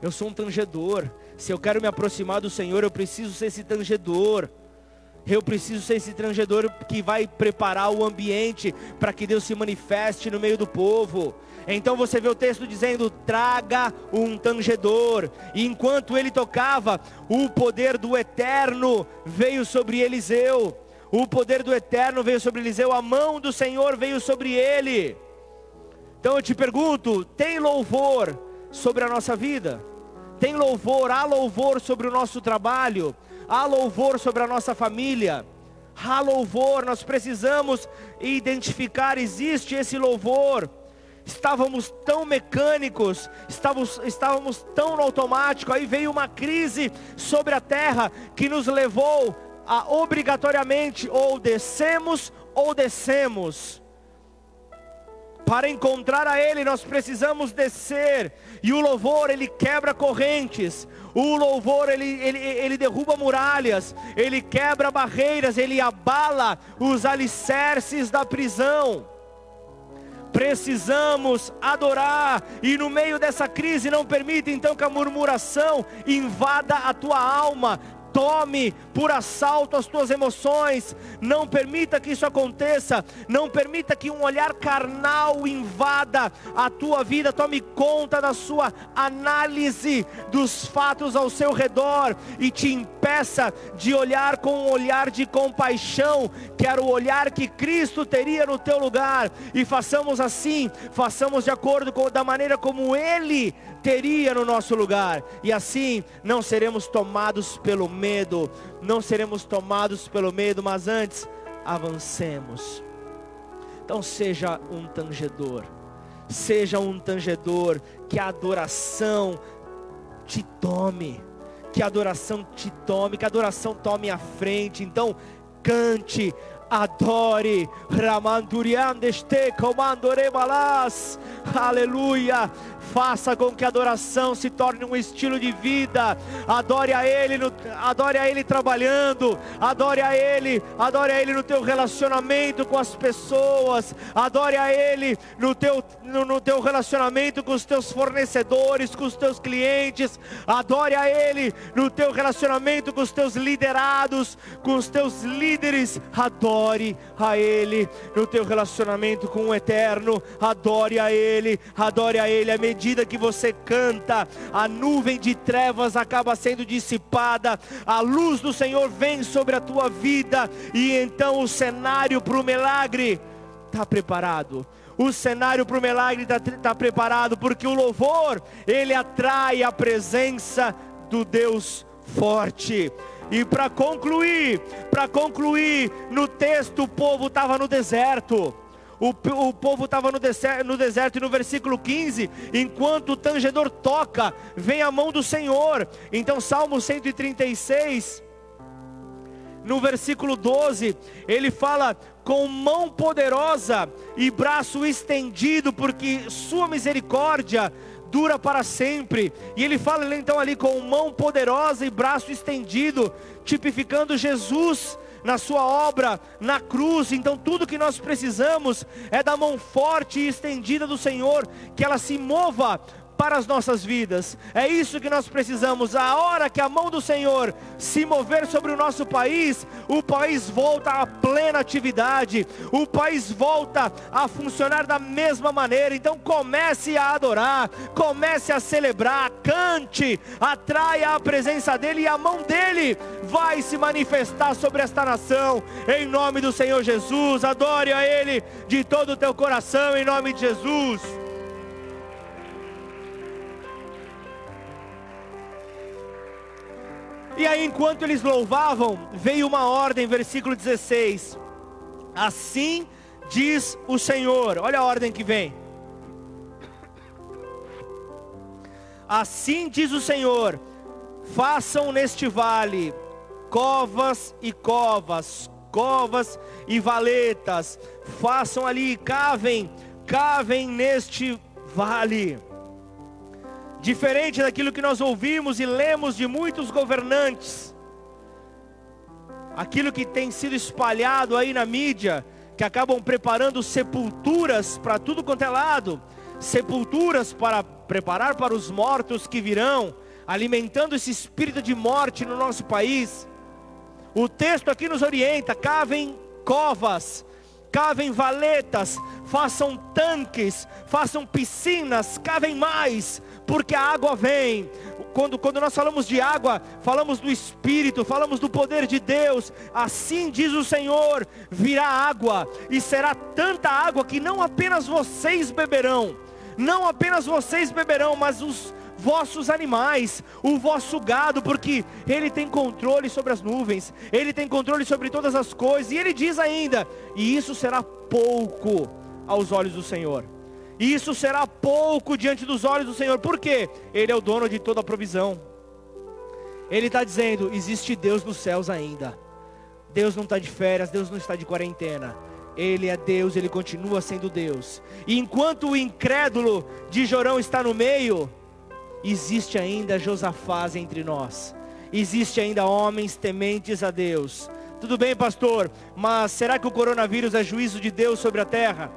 Eu sou um tangedor. Se eu quero me aproximar do Senhor, eu preciso ser esse tangedor. Eu preciso ser esse tangedor que vai preparar o ambiente para que Deus se manifeste no meio do povo. Então você vê o texto dizendo: traga um tangedor. E enquanto ele tocava, o poder do eterno veio sobre Eliseu. O poder do eterno veio sobre Eliseu, a mão do Senhor veio sobre ele. Então eu te pergunto: tem louvor sobre a nossa vida? Tem louvor, há louvor sobre o nosso trabalho? Há louvor sobre a nossa família, há louvor, nós precisamos identificar, existe esse louvor. Estávamos tão mecânicos, estávamos, estávamos tão no automático, aí veio uma crise sobre a terra que nos levou a obrigatoriamente ou descemos ou descemos. Para encontrar a Ele, nós precisamos descer, e o louvor ele quebra correntes, o louvor ele, ele, ele derruba muralhas, ele quebra barreiras, ele abala os alicerces da prisão. Precisamos adorar, e no meio dessa crise, não permita então que a murmuração invada a tua alma, tome por assalto as tuas emoções, não permita que isso aconteça, não permita que um olhar carnal invada a tua vida, tome conta da sua análise dos fatos ao seu redor e te impeça de olhar com um olhar de compaixão, que era o olhar que Cristo teria no teu lugar, e façamos assim, façamos de acordo com da maneira como Ele teria no nosso lugar, e assim não seremos tomados pelo medo, não seremos tomados pelo medo, mas antes avancemos. Então seja um tangedor, seja um tangedor, que a adoração te tome, que a adoração te tome, que a adoração tome a frente. Então cante, adore, Ramanduriandeste comandore balas, aleluia, faça com que a adoração se torne um estilo de vida. Adore a Ele, no, adore a Ele trabalhando, adore a Ele, adore a Ele no teu relacionamento com as pessoas, adore a Ele no teu, no, no teu relacionamento com os teus fornecedores, com os teus clientes, adore a Ele no teu relacionamento com os teus liderados, com os teus líderes, adore a Ele no teu relacionamento com o Eterno, adore a Ele, adore a Ele à medida que você canta, a nuvem de trevas acaba sendo dissipada, a luz do Senhor vem sobre a tua vida, e então o cenário para o milagre está preparado. O cenário para o milagre está tá preparado, porque o louvor, ele atrai a presença do Deus forte. E para concluir, para concluir, no texto o povo estava no deserto. O, o povo estava no deserto, no deserto e no versículo 15, enquanto o tangedor toca, vem a mão do Senhor. Então, Salmo 136, no versículo 12, ele fala com mão poderosa e braço estendido, porque sua misericórdia dura para sempre. E ele fala então ali com mão poderosa e braço estendido, tipificando Jesus na sua obra na cruz. Então tudo que nós precisamos é da mão forte e estendida do Senhor, que ela se mova para as nossas vidas. É isso que nós precisamos. A hora que a mão do Senhor se mover sobre o nosso país, o país volta à plena atividade, o país volta a funcionar da mesma maneira. Então comece a adorar, comece a celebrar, cante, atraia a presença dele e a mão dele vai se manifestar sobre esta nação. Em nome do Senhor Jesus, adore a ele de todo o teu coração em nome de Jesus. E aí, enquanto eles louvavam, veio uma ordem, versículo 16: Assim diz o Senhor, olha a ordem que vem. Assim diz o Senhor: façam neste vale covas e covas, covas e valetas, façam ali, cavem, cavem neste vale diferente daquilo que nós ouvimos e lemos de muitos governantes, aquilo que tem sido espalhado aí na mídia, que acabam preparando sepulturas para tudo quanto é lado, sepulturas para preparar para os mortos que virão, alimentando esse espírito de morte no nosso país. O texto aqui nos orienta: cavem covas, cavem valetas, façam tanques, façam piscinas, cavem mais, porque a água vem. Quando, quando nós falamos de água, falamos do Espírito, falamos do poder de Deus. Assim diz o Senhor: virá água, e será tanta água que não apenas vocês beberão, não apenas vocês beberão, mas os vossos animais, o vosso gado, porque Ele tem controle sobre as nuvens, Ele tem controle sobre todas as coisas, e Ele diz ainda: e isso será pouco aos olhos do Senhor. Isso será pouco diante dos olhos do Senhor, porque Ele é o dono de toda a provisão. Ele está dizendo: existe Deus nos céus ainda. Deus não está de férias, Deus não está de quarentena. Ele é Deus, Ele continua sendo Deus. E enquanto o incrédulo de Jorão está no meio, existe ainda Josafás entre nós. Existe ainda homens tementes a Deus. Tudo bem, pastor, mas será que o coronavírus é juízo de Deus sobre a terra?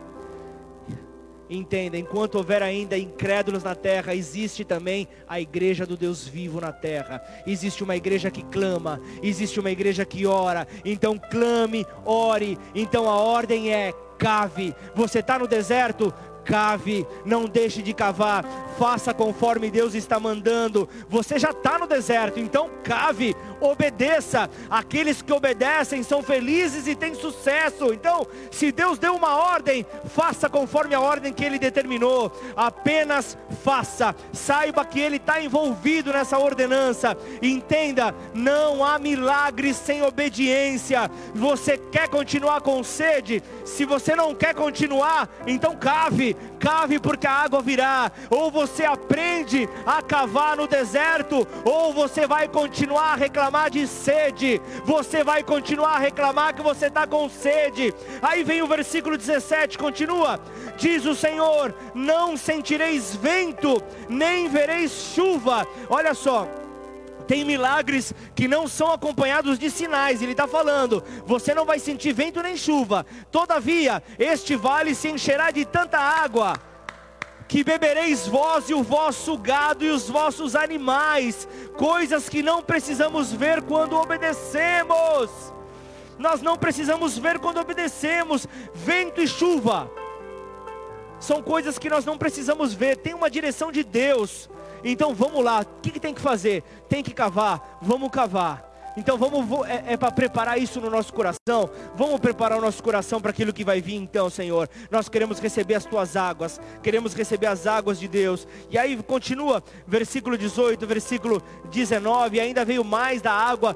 Entenda, enquanto houver ainda incrédulos na terra, existe também a igreja do Deus vivo na terra. Existe uma igreja que clama, existe uma igreja que ora. Então clame, ore. Então a ordem é cave. Você está no deserto? Cave, não deixe de cavar, faça conforme Deus está mandando. Você já está no deserto, então cave, obedeça. Aqueles que obedecem são felizes e têm sucesso. Então, se Deus deu uma ordem, faça conforme a ordem que Ele determinou. Apenas faça. Saiba que Ele está envolvido nessa ordenança. Entenda, não há milagres sem obediência. Você quer continuar com sede? Se você não quer continuar, então cave cave, porque a água virá. Ou você aprende a cavar no deserto, ou você vai continuar a reclamar de sede. Você vai continuar a reclamar que você está com sede. Aí vem o versículo 17, continua. Diz o Senhor: Não sentireis vento, nem vereis chuva. Olha só tem milagres que não são acompanhados de sinais. Ele está falando: você não vai sentir vento nem chuva, todavia, este vale se encherá de tanta água. Que bebereis vós e o vosso gado e os vossos animais, coisas que não precisamos ver quando obedecemos. Nós não precisamos ver quando obedecemos, vento e chuva, são coisas que nós não precisamos ver, tem uma direção de Deus. Então vamos lá, o que, que tem que fazer? Tem que cavar, vamos cavar. Então vamos é, é para preparar isso no nosso coração. Vamos preparar o nosso coração para aquilo que vai vir, então, Senhor. Nós queremos receber as tuas águas, queremos receber as águas de Deus. E aí continua, versículo 18, versículo 19. Ainda veio mais da água,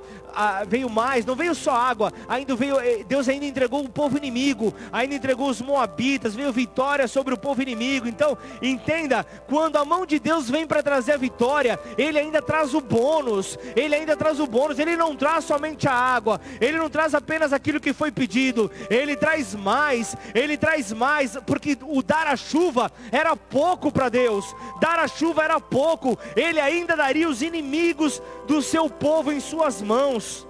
veio mais, não veio só água, ainda veio, eh, Deus ainda entregou o povo inimigo, ainda entregou os moabitas, veio vitória sobre o povo inimigo. Então, entenda, quando a mão de Deus vem para trazer a vitória, Ele ainda traz o bônus, Ele ainda traz o bônus, Ele não não traz somente a água, Ele não traz apenas aquilo que foi pedido, Ele traz mais, Ele traz mais, porque o dar a chuva era pouco para Deus, dar a chuva era pouco, Ele ainda daria os inimigos do seu povo em suas mãos.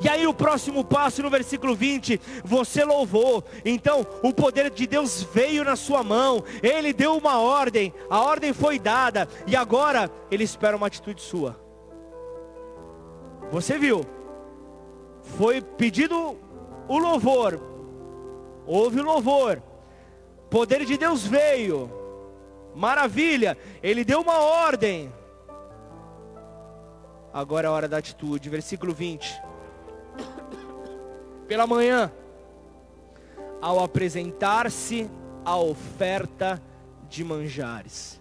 E aí o próximo passo no versículo 20, você louvou. Então o poder de Deus veio na sua mão. Ele deu uma ordem, a ordem foi dada e agora ele espera uma atitude sua. Você viu? Foi pedido o louvor. Houve o louvor. Poder de Deus veio. Maravilha. Ele deu uma ordem. Agora é a hora da atitude. Versículo 20 pela manhã, ao apresentar-se a oferta de manjares.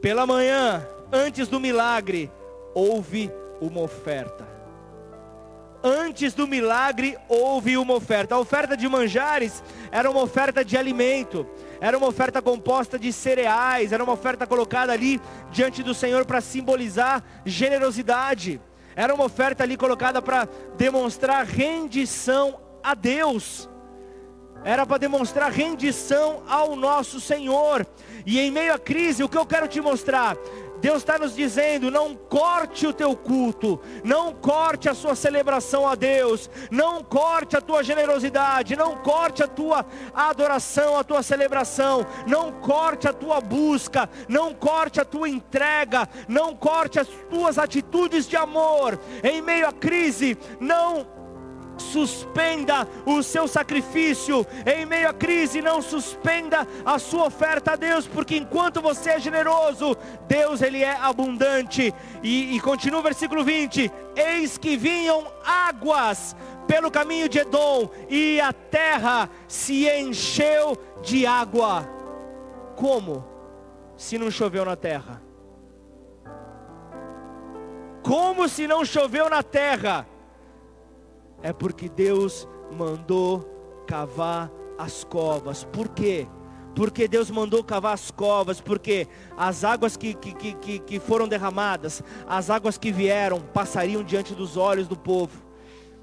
Pela manhã, antes do milagre, houve uma oferta. Antes do milagre, houve uma oferta. A oferta de manjares era uma oferta de alimento, era uma oferta composta de cereais, era uma oferta colocada ali diante do Senhor para simbolizar generosidade. Era uma oferta ali colocada para demonstrar rendição a Deus. Era para demonstrar rendição ao nosso Senhor. E em meio à crise, o que eu quero te mostrar? Deus está nos dizendo: não corte o teu culto, não corte a sua celebração a Deus, não corte a tua generosidade, não corte a tua adoração, a tua celebração, não corte a tua busca, não corte a tua entrega, não corte as tuas atitudes de amor. Em meio à crise, não suspenda o seu sacrifício em meio à crise, não suspenda a sua oferta a Deus, porque enquanto você é generoso, Deus ele é abundante. E, e continua o versículo 20: Eis que vinham águas pelo caminho de Edom, e a terra se encheu de água. Como? Se não choveu na terra? Como se não choveu na terra? É porque Deus mandou cavar as covas. Por quê? Porque Deus mandou cavar as covas, porque as águas que, que, que, que foram derramadas, as águas que vieram, passariam diante dos olhos do povo.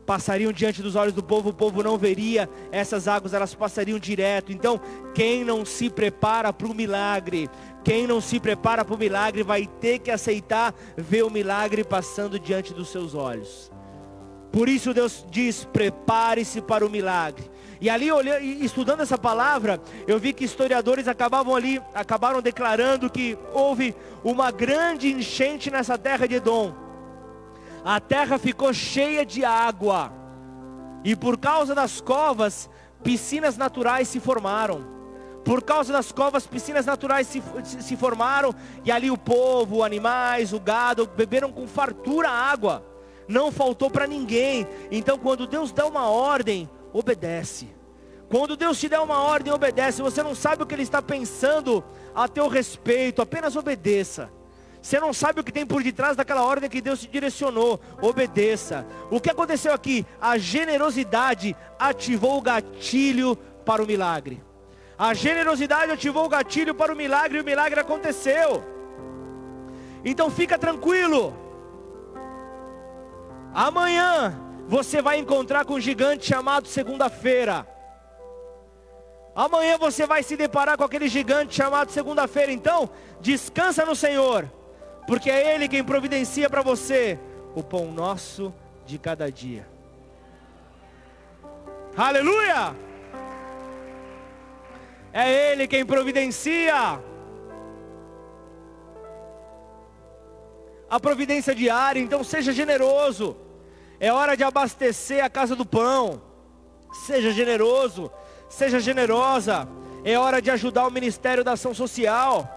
Passariam diante dos olhos do povo, o povo não veria essas águas, elas passariam direto. Então, quem não se prepara para o milagre, quem não se prepara para o milagre, vai ter que aceitar ver o milagre passando diante dos seus olhos. Por isso Deus diz: prepare-se para o milagre. E ali estudando essa palavra, eu vi que historiadores acabavam ali, acabaram declarando que houve uma grande enchente nessa terra de Edom. A terra ficou cheia de água. E por causa das covas, piscinas naturais se formaram. Por causa das covas, piscinas naturais se, se formaram. E ali o povo, animais, o gado, beberam com fartura água não faltou para ninguém. Então, quando Deus dá uma ordem, obedece. Quando Deus te der uma ordem, obedece. Você não sabe o que Ele está pensando a teu respeito, apenas obedeça. Você não sabe o que tem por detrás daquela ordem que Deus te direcionou, obedeça. O que aconteceu aqui? A generosidade ativou o gatilho para o milagre. A generosidade ativou o gatilho para o milagre e o milagre aconteceu. Então fica tranquilo. Amanhã você vai encontrar com um gigante chamado segunda-feira. Amanhã você vai se deparar com aquele gigante chamado segunda-feira. Então, descansa no Senhor, porque é Ele quem providencia para você o pão nosso de cada dia. Aleluia! É Ele quem providencia. A providência diária, então seja generoso. É hora de abastecer a casa do pão. Seja generoso, seja generosa. É hora de ajudar o Ministério da Ação Social.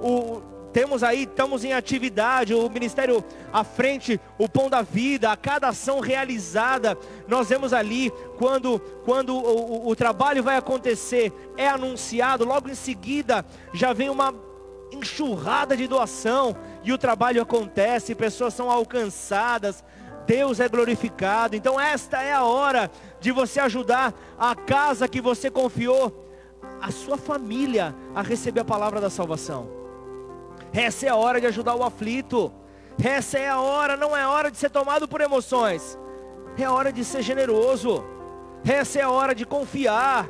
O, temos aí, estamos em atividade, o ministério à frente, o pão da vida, a cada ação realizada, nós vemos ali, quando, quando o, o, o trabalho vai acontecer, é anunciado, logo em seguida já vem uma enxurrada de doação, e o trabalho acontece, pessoas são alcançadas, Deus é glorificado. Então, esta é a hora de você ajudar a casa que você confiou, a sua família, a receber a palavra da salvação. Essa é a hora de ajudar o aflito. Essa é a hora, não é hora de ser tomado por emoções. É hora de ser generoso. Essa é a hora de confiar.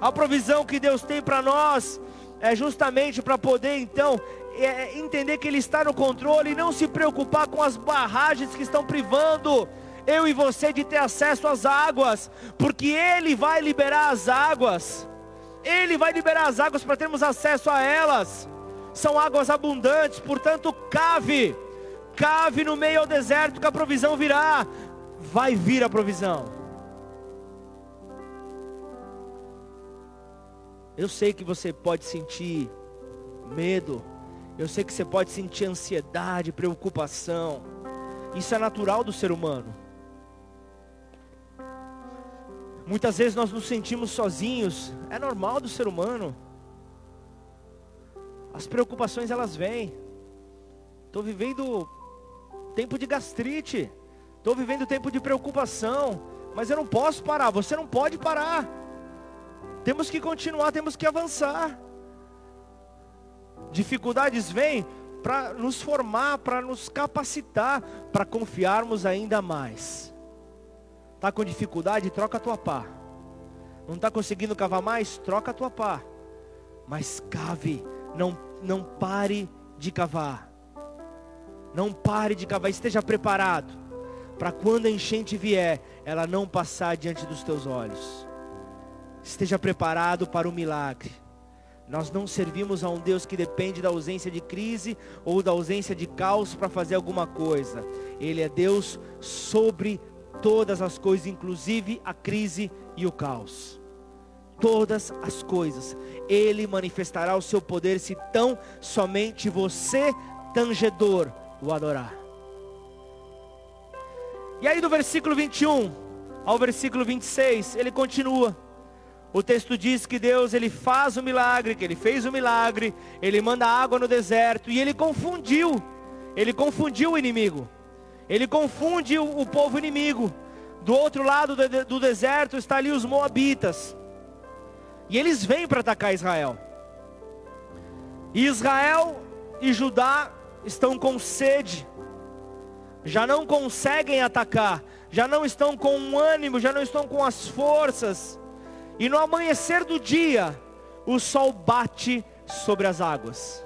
A provisão que Deus tem para nós é justamente para poder então é, entender que Ele está no controle e não se preocupar com as barragens que estão privando eu e você de ter acesso às águas, porque Ele vai liberar as águas, Ele vai liberar as águas para termos acesso a elas. São águas abundantes, portanto, cave, cave no meio ao deserto que a provisão virá, vai vir a provisão. Eu sei que você pode sentir medo, eu sei que você pode sentir ansiedade, preocupação. Isso é natural do ser humano. Muitas vezes nós nos sentimos sozinhos, é normal do ser humano. As preocupações elas vêm. Estou vivendo tempo de gastrite, estou vivendo tempo de preocupação, mas eu não posso parar, você não pode parar. Temos que continuar, temos que avançar. Dificuldades vêm para nos formar, para nos capacitar, para confiarmos ainda mais. Está com dificuldade? Troca a tua pá. Não está conseguindo cavar mais? Troca a tua pá. Mas cave, não, não pare de cavar. Não pare de cavar, esteja preparado para quando a enchente vier, ela não passar diante dos teus olhos. Esteja preparado para o milagre. Nós não servimos a um Deus que depende da ausência de crise ou da ausência de caos para fazer alguma coisa. Ele é Deus sobre todas as coisas, inclusive a crise e o caos. Todas as coisas. Ele manifestará o seu poder se tão somente você, tangedor, o adorar. E aí do versículo 21 ao versículo 26, ele continua. O texto diz que Deus ele faz o milagre, que ele fez o milagre, ele manda água no deserto e ele confundiu. Ele confundiu o inimigo. Ele confunde o, o povo inimigo. Do outro lado do, do deserto está ali os moabitas. E eles vêm para atacar Israel. E Israel e Judá estão com sede. Já não conseguem atacar, já não estão com ânimo, já não estão com as forças e no amanhecer do dia, o sol bate sobre as águas.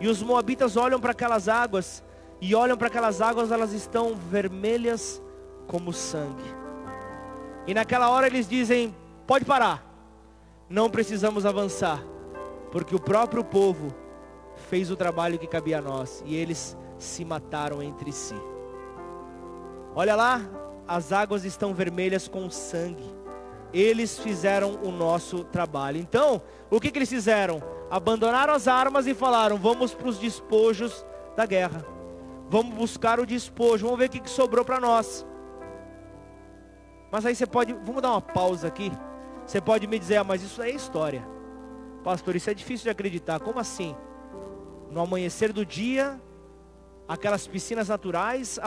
E os moabitas olham para aquelas águas, e olham para aquelas águas, elas estão vermelhas como sangue. E naquela hora eles dizem: pode parar, não precisamos avançar, porque o próprio povo fez o trabalho que cabia a nós, e eles se mataram entre si. Olha lá, as águas estão vermelhas com sangue eles fizeram o nosso trabalho. Então, o que, que eles fizeram? Abandonaram as armas e falaram: vamos para os despojos da guerra. Vamos buscar o despojo, vamos ver o que, que sobrou para nós. Mas aí você pode, vamos dar uma pausa aqui. Você pode me dizer, ah, mas isso é história. Pastor, isso é difícil de acreditar. Como assim? No amanhecer do dia, aquelas piscinas naturais,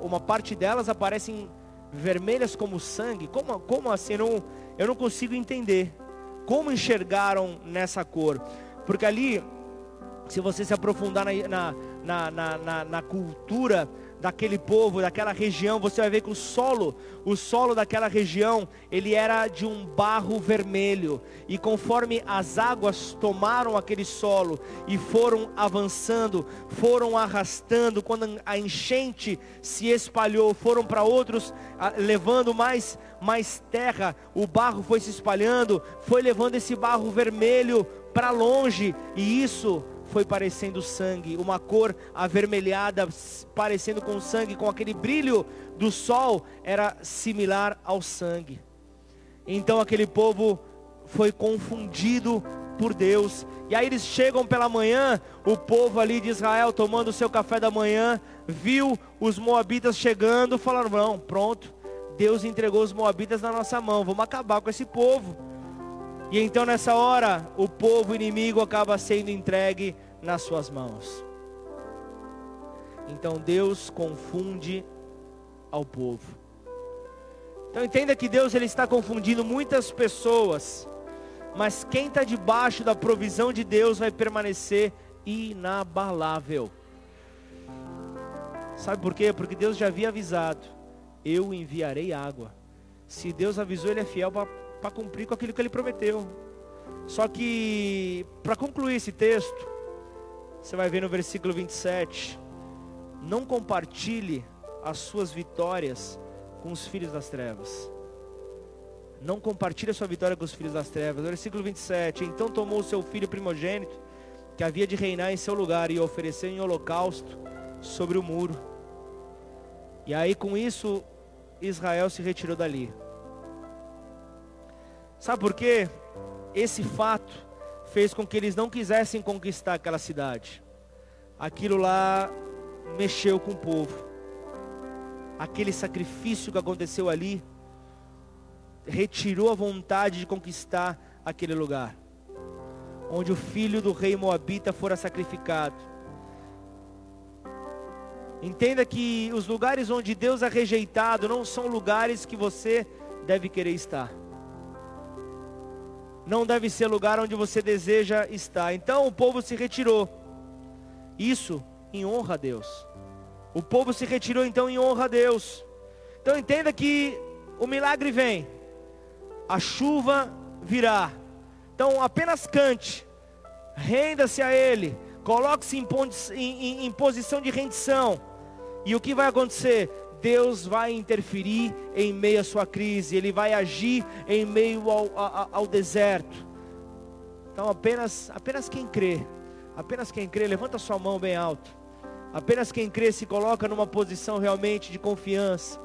uma parte delas aparecem vermelhas como sangue? Como, como assim? Eu não, eu não consigo entender. Como enxergaram nessa cor? Porque ali, se você se aprofundar na, na, na, na, na cultura daquele povo, daquela região, você vai ver que o solo, o solo daquela região, ele era de um barro vermelho. E conforme as águas tomaram aquele solo e foram avançando, foram arrastando, quando a enchente se espalhou, foram para outros, levando mais mais terra, o barro foi se espalhando, foi levando esse barro vermelho para longe, e isso foi parecendo sangue, uma cor avermelhada, parecendo com sangue, com aquele brilho do sol, era similar ao sangue. Então aquele povo foi confundido por Deus. E aí eles chegam pela manhã, o povo ali de Israel tomando o seu café da manhã, viu os moabitas chegando, falaram: "Não, pronto. Deus entregou os moabitas na nossa mão. Vamos acabar com esse povo." E então nessa hora, o povo inimigo acaba sendo entregue nas suas mãos. Então Deus confunde ao povo. Então entenda que Deus ele está confundindo muitas pessoas, mas quem está debaixo da provisão de Deus vai permanecer inabalável. Sabe por quê? Porque Deus já havia avisado: eu enviarei água. Se Deus avisou, Ele é fiel para cumprir com aquilo que Ele prometeu. Só que, para concluir esse texto, você vai ver no versículo 27, não compartilhe as suas vitórias com os filhos das trevas. Não compartilhe a sua vitória com os filhos das trevas. Versículo 27, então tomou o seu filho primogênito, que havia de reinar em seu lugar, e ofereceu em holocausto sobre o muro. E aí com isso, Israel se retirou dali. Sabe por quê? Esse fato fez com que eles não quisessem conquistar aquela cidade. Aquilo lá mexeu com o povo. Aquele sacrifício que aconteceu ali retirou a vontade de conquistar aquele lugar. Onde o filho do rei Moabita fora sacrificado. Entenda que os lugares onde Deus é rejeitado não são lugares que você deve querer estar não deve ser lugar onde você deseja estar. Então o povo se retirou. Isso em honra a Deus. O povo se retirou então em honra a Deus. Então entenda que o milagre vem, a chuva virá. Então apenas cante, renda-se a Ele, coloque-se em, em, em posição de rendição. E o que vai acontecer? Deus vai interferir em meio à sua crise, Ele vai agir em meio ao, ao, ao deserto. Então apenas, apenas quem crê, apenas quem crê, levanta sua mão bem alto. Apenas quem crê se coloca numa posição realmente de confiança.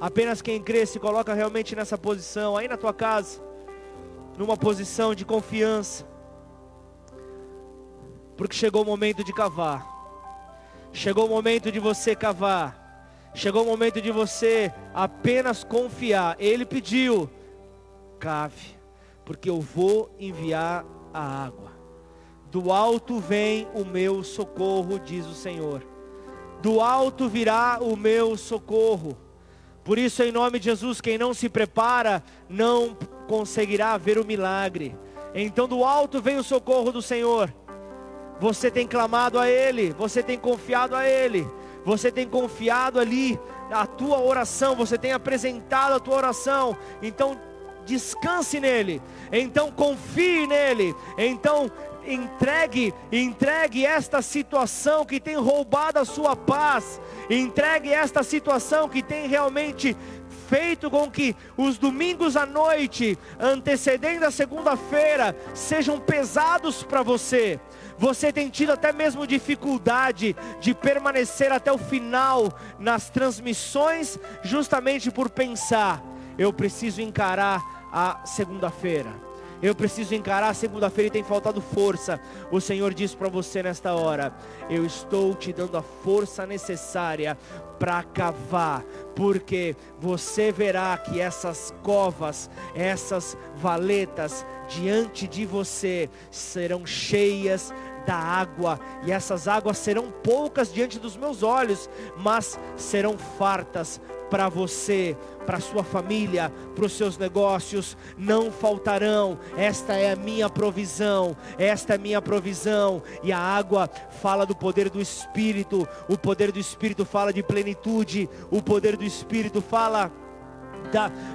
Apenas quem crê se coloca realmente nessa posição, aí na tua casa, numa posição de confiança. Porque chegou o momento de cavar. Chegou o momento de você cavar. Chegou o momento de você apenas confiar. Ele pediu: cave, porque eu vou enviar a água. Do alto vem o meu socorro, diz o Senhor. Do alto virá o meu socorro. Por isso, em nome de Jesus, quem não se prepara, não conseguirá ver o milagre. Então, do alto vem o socorro do Senhor. Você tem clamado a Ele, você tem confiado a Ele você tem confiado ali a tua oração, você tem apresentado a tua oração, então descanse nele, então confie nele, então entregue, entregue esta situação que tem roubado a sua paz, entregue esta situação que tem realmente feito com que os domingos à noite, antecedendo a segunda-feira, sejam pesados para você. Você tem tido até mesmo dificuldade de permanecer até o final nas transmissões, justamente por pensar: eu preciso encarar a segunda-feira. Eu preciso encarar a segunda-feira e tem faltado força. O Senhor diz para você nesta hora: Eu estou te dando a força necessária para cavar, porque você verá que essas covas, essas valetas diante de você serão cheias da água, e essas águas serão poucas diante dos meus olhos, mas serão fartas para você, para sua família, para os seus negócios, não faltarão. Esta é a minha provisão, esta é a minha provisão. E a água fala do poder do Espírito, o poder do Espírito fala de plenitude, o poder do Espírito fala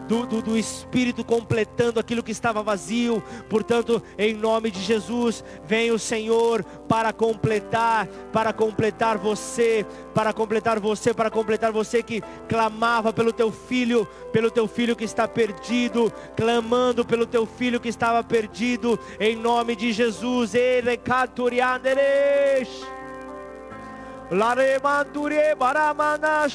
do, do, do Espírito completando aquilo que estava vazio. Portanto, em nome de Jesus, vem o Senhor para completar, para completar você, para completar você, para completar você que clamava pelo teu filho, pelo teu filho que está perdido, clamando pelo teu filho que estava perdido, em nome de Jesus. Ele Laremanture baramana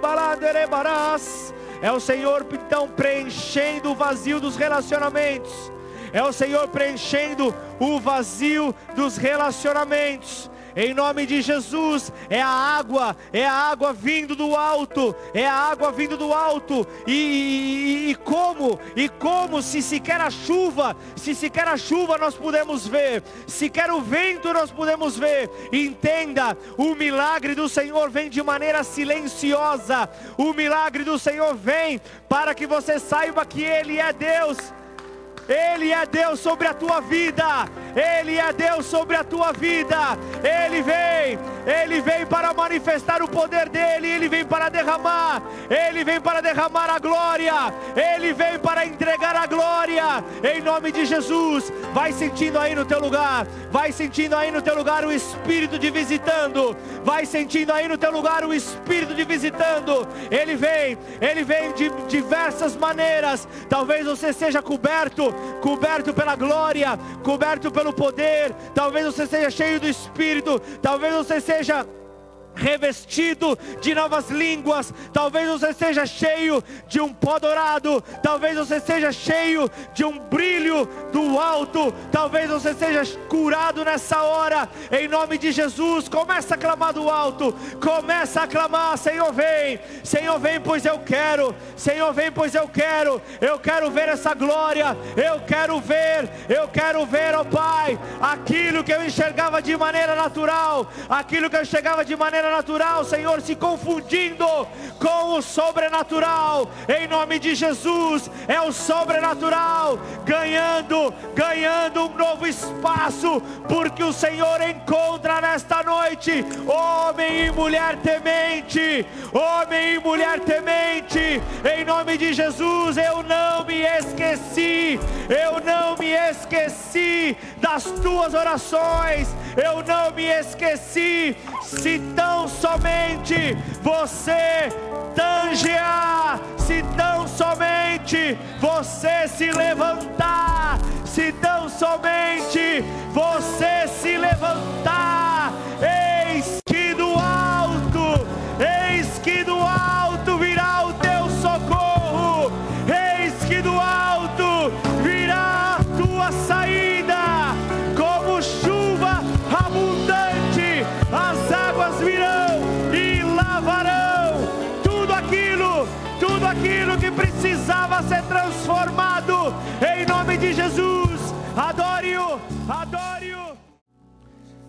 balandere baras. É o Senhor então preenchendo o vazio dos relacionamentos. É o Senhor preenchendo o vazio dos relacionamentos em nome de Jesus. É a água, é a água vindo do alto, é a água vindo do alto. E, e, e como? E como se sequer a chuva, se sequer a chuva nós podemos ver, sequer o vento nós podemos ver. Entenda, o milagre do Senhor vem de maneira silenciosa. O milagre do Senhor vem para que você saiba que Ele é Deus ele é Deus sobre a tua vida. Ele é Deus sobre a tua vida. Ele vem Ele vem para manifestar o poder dele, ele vem para derramar, ele vem para derramar a glória, ele vem para entregar a glória, em nome de Jesus. Vai sentindo aí no teu lugar, vai sentindo aí no teu lugar o Espírito de visitando, vai sentindo aí no teu lugar o Espírito de visitando. Ele vem, ele vem de diversas maneiras. Talvez você seja coberto, coberto pela glória, coberto pelo poder. Talvez você seja cheio do Espírito, talvez você seja revestido de novas línguas, talvez você seja cheio de um pó dourado, talvez você seja cheio de um brilho do alto, talvez você seja curado nessa hora, em nome de Jesus. Começa a clamar do alto, começa a clamar: Senhor, vem, Senhor, vem, pois eu quero, Senhor, vem, pois eu quero, eu quero ver essa glória, eu quero ver, eu quero ver, ó oh Pai, aquilo que eu enxergava de maneira natural, aquilo que eu enxergava de maneira natural, Senhor, se confundindo com o sobrenatural, em nome de Jesus, é o sobrenatural, ganhando, ganhando um novo espaço, porque o Senhor encontra nesta noite homem e mulher temente, homem e mulher temente, em nome de Jesus, eu não me esqueci, eu não me esqueci das tuas orações, eu não me esqueci, se tão somente você tangear, se tão somente você se levantar, se tão somente você se levantar,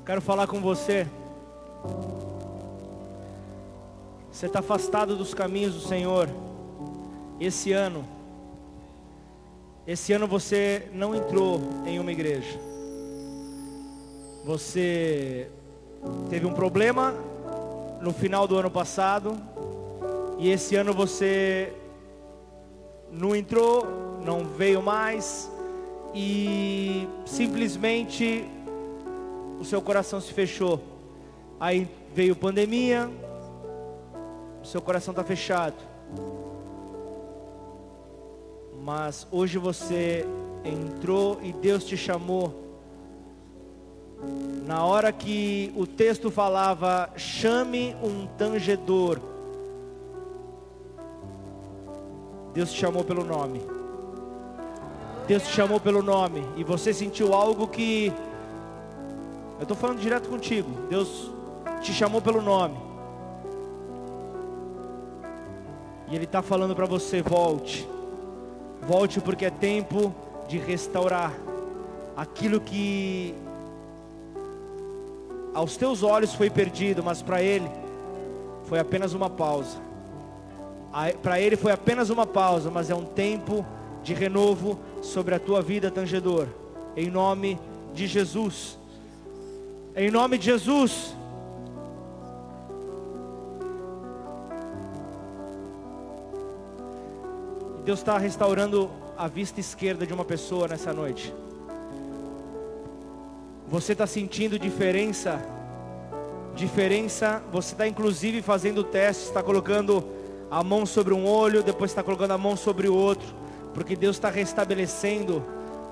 Quero falar com você. Você está afastado dos caminhos do Senhor. Esse ano, esse ano você não entrou em uma igreja. Você teve um problema no final do ano passado e esse ano você não entrou, não veio mais e simplesmente o seu coração se fechou. Aí veio pandemia, o seu coração está fechado. Mas hoje você entrou e Deus te chamou. Na hora que o texto falava, chame um tangedor. Deus te chamou pelo nome. Deus te chamou pelo nome. E você sentiu algo que. Eu estou falando direto contigo. Deus te chamou pelo nome. E Ele está falando para você: volte. Volte porque é tempo de restaurar aquilo que aos teus olhos foi perdido, mas para Ele foi apenas uma pausa. Para Ele foi apenas uma pausa, mas é um tempo de renovo sobre a tua vida, tangedor. Em nome de Jesus. Em nome de Jesus. Deus está restaurando a vista esquerda de uma pessoa nessa noite. Você está sentindo diferença? Diferença, você está inclusive fazendo testes, está colocando a mão sobre um olho, depois está colocando a mão sobre o outro, porque Deus está restabelecendo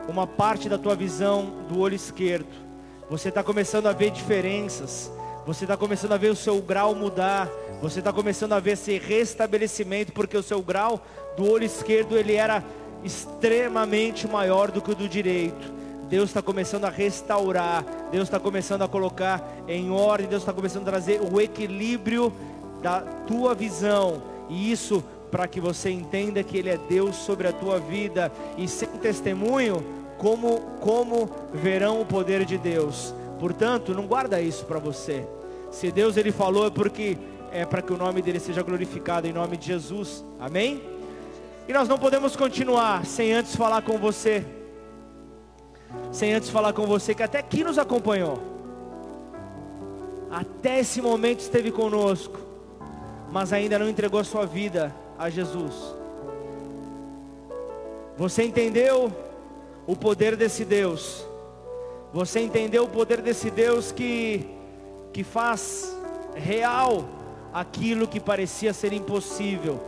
uma parte da tua visão do olho esquerdo. Você está começando a ver diferenças, você está começando a ver o seu grau mudar, você está começando a ver esse restabelecimento, porque o seu grau do olho esquerdo ele era extremamente maior do que o do direito. Deus está começando a restaurar, Deus está começando a colocar em ordem, Deus está começando a trazer o equilíbrio da tua visão, e isso para que você entenda que Ele é Deus sobre a tua vida, e sem testemunho, como, como verão o poder de Deus. Portanto, não guarda isso para você. Se Deus ele falou é porque é para que o nome dele seja glorificado em nome de Jesus. Amém? E nós não podemos continuar sem antes falar com você. Sem antes falar com você que até aqui nos acompanhou. até esse momento esteve conosco, mas ainda não entregou a sua vida a Jesus. Você entendeu o poder desse Deus? Você entendeu o poder desse Deus que, que faz real aquilo que parecia ser impossível?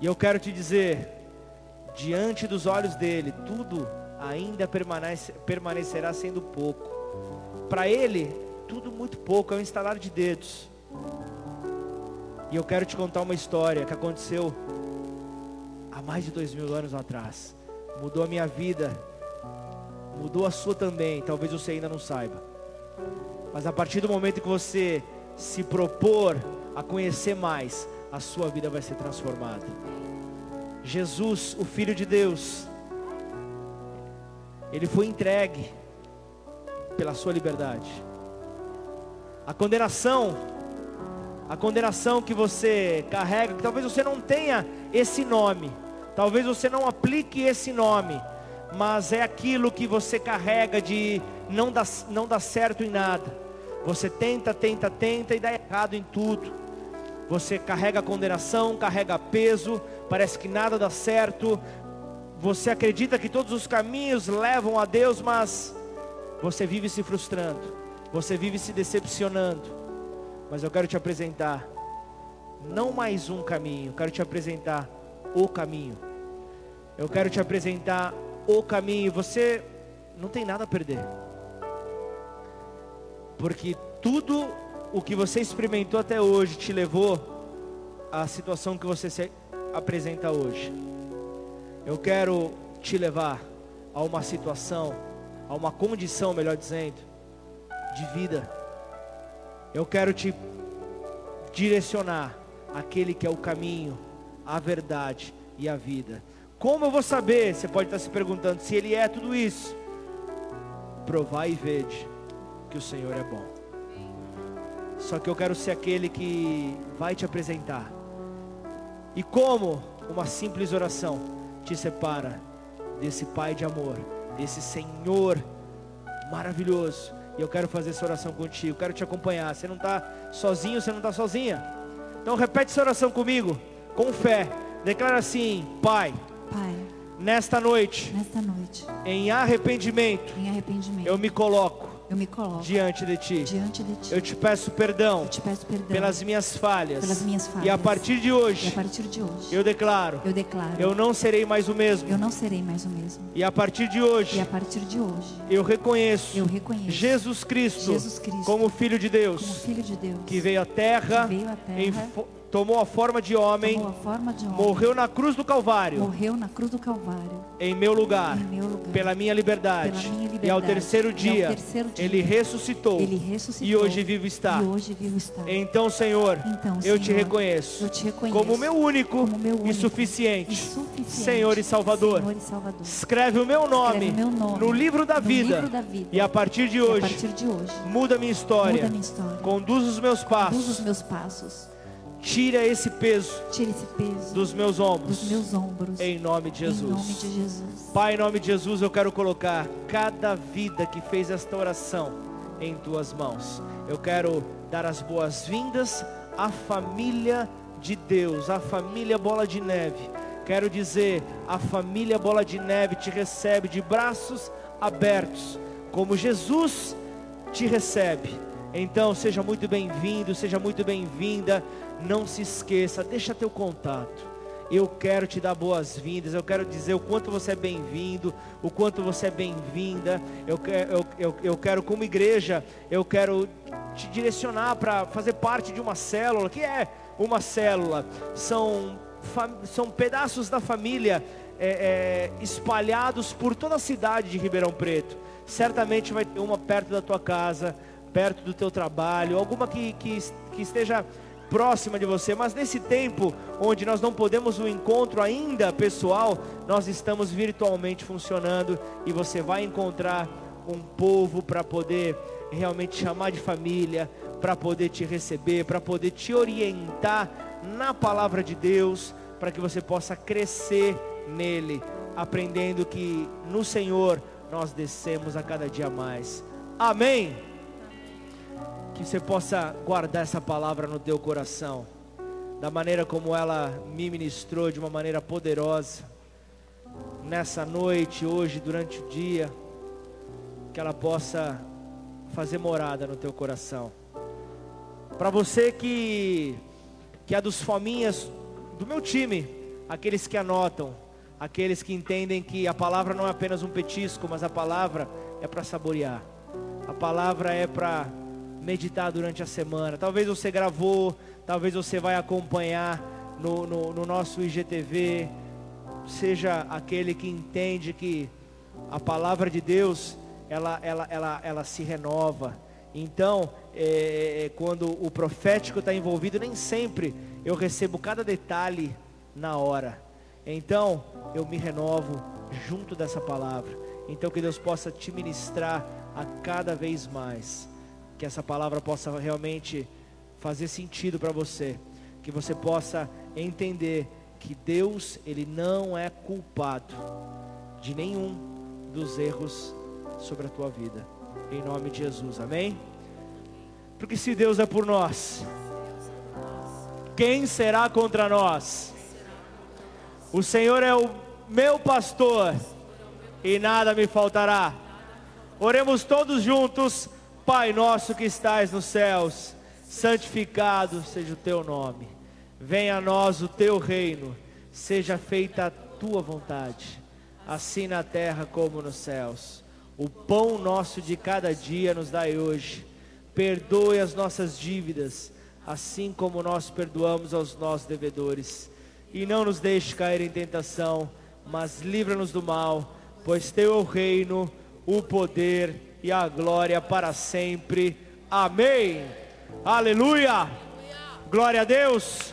E eu quero te dizer, diante dos olhos dele, tudo ainda permanece, permanecerá sendo pouco. Para ele, tudo muito pouco, é um instalar de dedos. E eu quero te contar uma história que aconteceu há mais de dois mil anos atrás. Mudou a minha vida, mudou a sua também. Talvez você ainda não saiba. Mas a partir do momento que você se propor a conhecer mais, a sua vida vai ser transformada. Jesus, o Filho de Deus, ele foi entregue pela sua liberdade. A condenação, a condenação que você carrega, que talvez você não tenha esse nome, talvez você não aplique esse nome, mas é aquilo que você carrega de não dar, não dar certo em nada. Você tenta, tenta, tenta e dá errado em tudo. Você carrega condenação, carrega peso, parece que nada dá certo, você acredita que todos os caminhos levam a Deus, mas você vive se frustrando, você vive se decepcionando. Mas eu quero te apresentar, não mais um caminho, eu quero te apresentar o caminho. Eu quero te apresentar o caminho. Você não tem nada a perder, porque tudo o que você experimentou até hoje te levou à situação que você se apresenta hoje. Eu quero te levar a uma situação, a uma condição, melhor dizendo, de vida. Eu quero te direcionar aquele que é o caminho, a verdade e a vida. Como eu vou saber? Você pode estar se perguntando se ele é tudo isso. Provai e vede que o Senhor é bom. Só que eu quero ser aquele que vai te apresentar. E como uma simples oração te separa desse Pai de amor, desse Senhor maravilhoso. E eu quero fazer essa oração contigo, quero te acompanhar. Você não está sozinho, você não está sozinha. Então repete essa oração comigo, com fé. Declara assim: Pai, Pai, nesta noite, nesta noite, em arrependimento, em arrependimento, eu me coloco eu me coloco diante de ti. diante de ti. Eu te peço perdão Eu te peço perdão pelas minhas falhas. pelas minhas falhas. E a partir de E a hoje, partir de hoje, eu declaro, eu declaro, eu não serei mais o mesmo. eu não serei mais o mesmo. E a partir de E hoje, a partir de hoje, eu reconheço eu reconheço Jesus Cristo, Jesus Cristo como Filho de como Deus, Filho de Deus, que veio à terra, que veio à terra, em tomou a forma de homem, forma de homem, morreu na cruz do Calvário, morreu na cruz do Calvário, em meu lugar, em meu lugar, pela minha liberdade. pela minha E ao liberdade. terceiro E ao dia, terceiro dia, ele ressuscitou. Ele ressuscitou E hoje vivo está. E hoje vivo está. Então, Senhor, Então, eu te Senhor, reconheço, eu te reconheço como meu único, como meu e único suficiente, e suficiente Senhor e Salvador. Senhor e Salvador. Escreve o meu nome, o meu nome no livro da no vida. livro da vida. E a partir de E hoje, partir de hoje, muda minha história. muda minha história. Conduz os meus Conduz passos. os meus passos. Tira esse peso Tira esse peso dos meus ombros. dos meus ombros. Em nome de Jesus. Em nome de Jesus. Pai, em nome de Jesus, eu quero colocar cada vida que fez esta oração em tuas mãos. Eu quero dar as boas-vindas à família de Deus, à família Bola de Neve. Quero dizer, a família Bola de Neve te recebe de braços abertos, como Jesus te recebe. Então, seja muito bem-vindo, seja muito bem-vinda. Não se esqueça, deixa teu contato. Eu quero te dar boas-vindas, eu quero dizer o quanto você é bem-vindo, o quanto você é bem-vinda. Eu, que- eu, eu, eu quero, como igreja, eu quero te direcionar para fazer parte de uma célula. Que é uma célula? São, são pedaços da família é, é, espalhados por toda a cidade de Ribeirão Preto. Certamente vai ter uma perto da tua casa, perto do teu trabalho, alguma que, que, que esteja próxima de você, mas nesse tempo onde nós não podemos o encontro ainda pessoal, nós estamos virtualmente funcionando e você vai encontrar um povo para poder realmente chamar de família, para poder te receber, para poder te orientar na palavra de Deus, para que você possa crescer nele, aprendendo que no Senhor nós descemos a cada dia mais. Amém. Que você possa guardar essa palavra no teu coração, da maneira como ela me ministrou, de uma maneira poderosa, nessa noite, hoje, durante o dia, que ela possa fazer morada no teu coração. Para você que, que é dos fominhas do meu time, aqueles que anotam, aqueles que entendem que a palavra não é apenas um petisco, mas a palavra é para saborear. A palavra é para meditar durante a semana. Talvez você gravou, talvez você vai acompanhar no, no, no nosso IGTV. Seja aquele que entende que a palavra de Deus, ela, ela, ela, ela se renova. Então, é, é quando o profético está envolvido, nem sempre eu recebo cada detalhe na hora. Então, eu me renovo junto dessa palavra. Então, que Deus possa te ministrar a cada vez mais. Que essa palavra possa realmente fazer sentido para você. Que você possa entender que Deus, Ele não é culpado de nenhum dos erros sobre a tua vida. Em nome de Jesus, amém? Porque se Deus é por nós, quem será contra nós? O Senhor é o meu pastor e nada me faltará. Oremos todos juntos, Pai nosso que estais nos céus, santificado seja o teu nome. Venha a nós o teu reino, seja feita a tua vontade, assim na terra como nos céus. O pão nosso de cada dia nos dai hoje. Perdoe as nossas dívidas, assim como nós perdoamos aos nossos devedores e não nos deixe cair em tentação, mas livra-nos do mal, pois teu é o reino, o poder e a glória para sempre. Amém. Aleluia. Glória a Deus.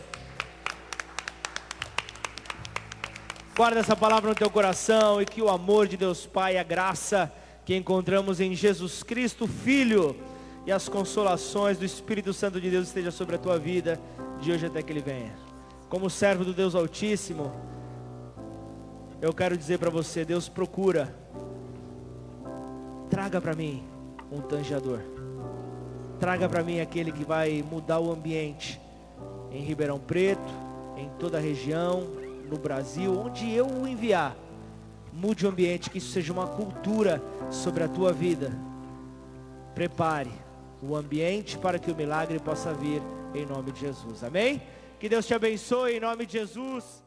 Guarda essa palavra no teu coração e que o amor de Deus Pai, a graça que encontramos em Jesus Cristo, Filho, e as consolações do Espírito Santo de Deus esteja sobre a tua vida, de hoje até que Ele venha como servo do Deus Altíssimo, eu quero dizer para você: Deus procura, traga para mim um tangeador, traga para mim aquele que vai mudar o ambiente em Ribeirão Preto, em toda a região, no Brasil, onde eu o enviar. Mude o ambiente, que isso seja uma cultura sobre a tua vida. Prepare o ambiente para que o milagre possa vir em nome de Jesus. Amém? Que Deus te abençoe em nome de Jesus.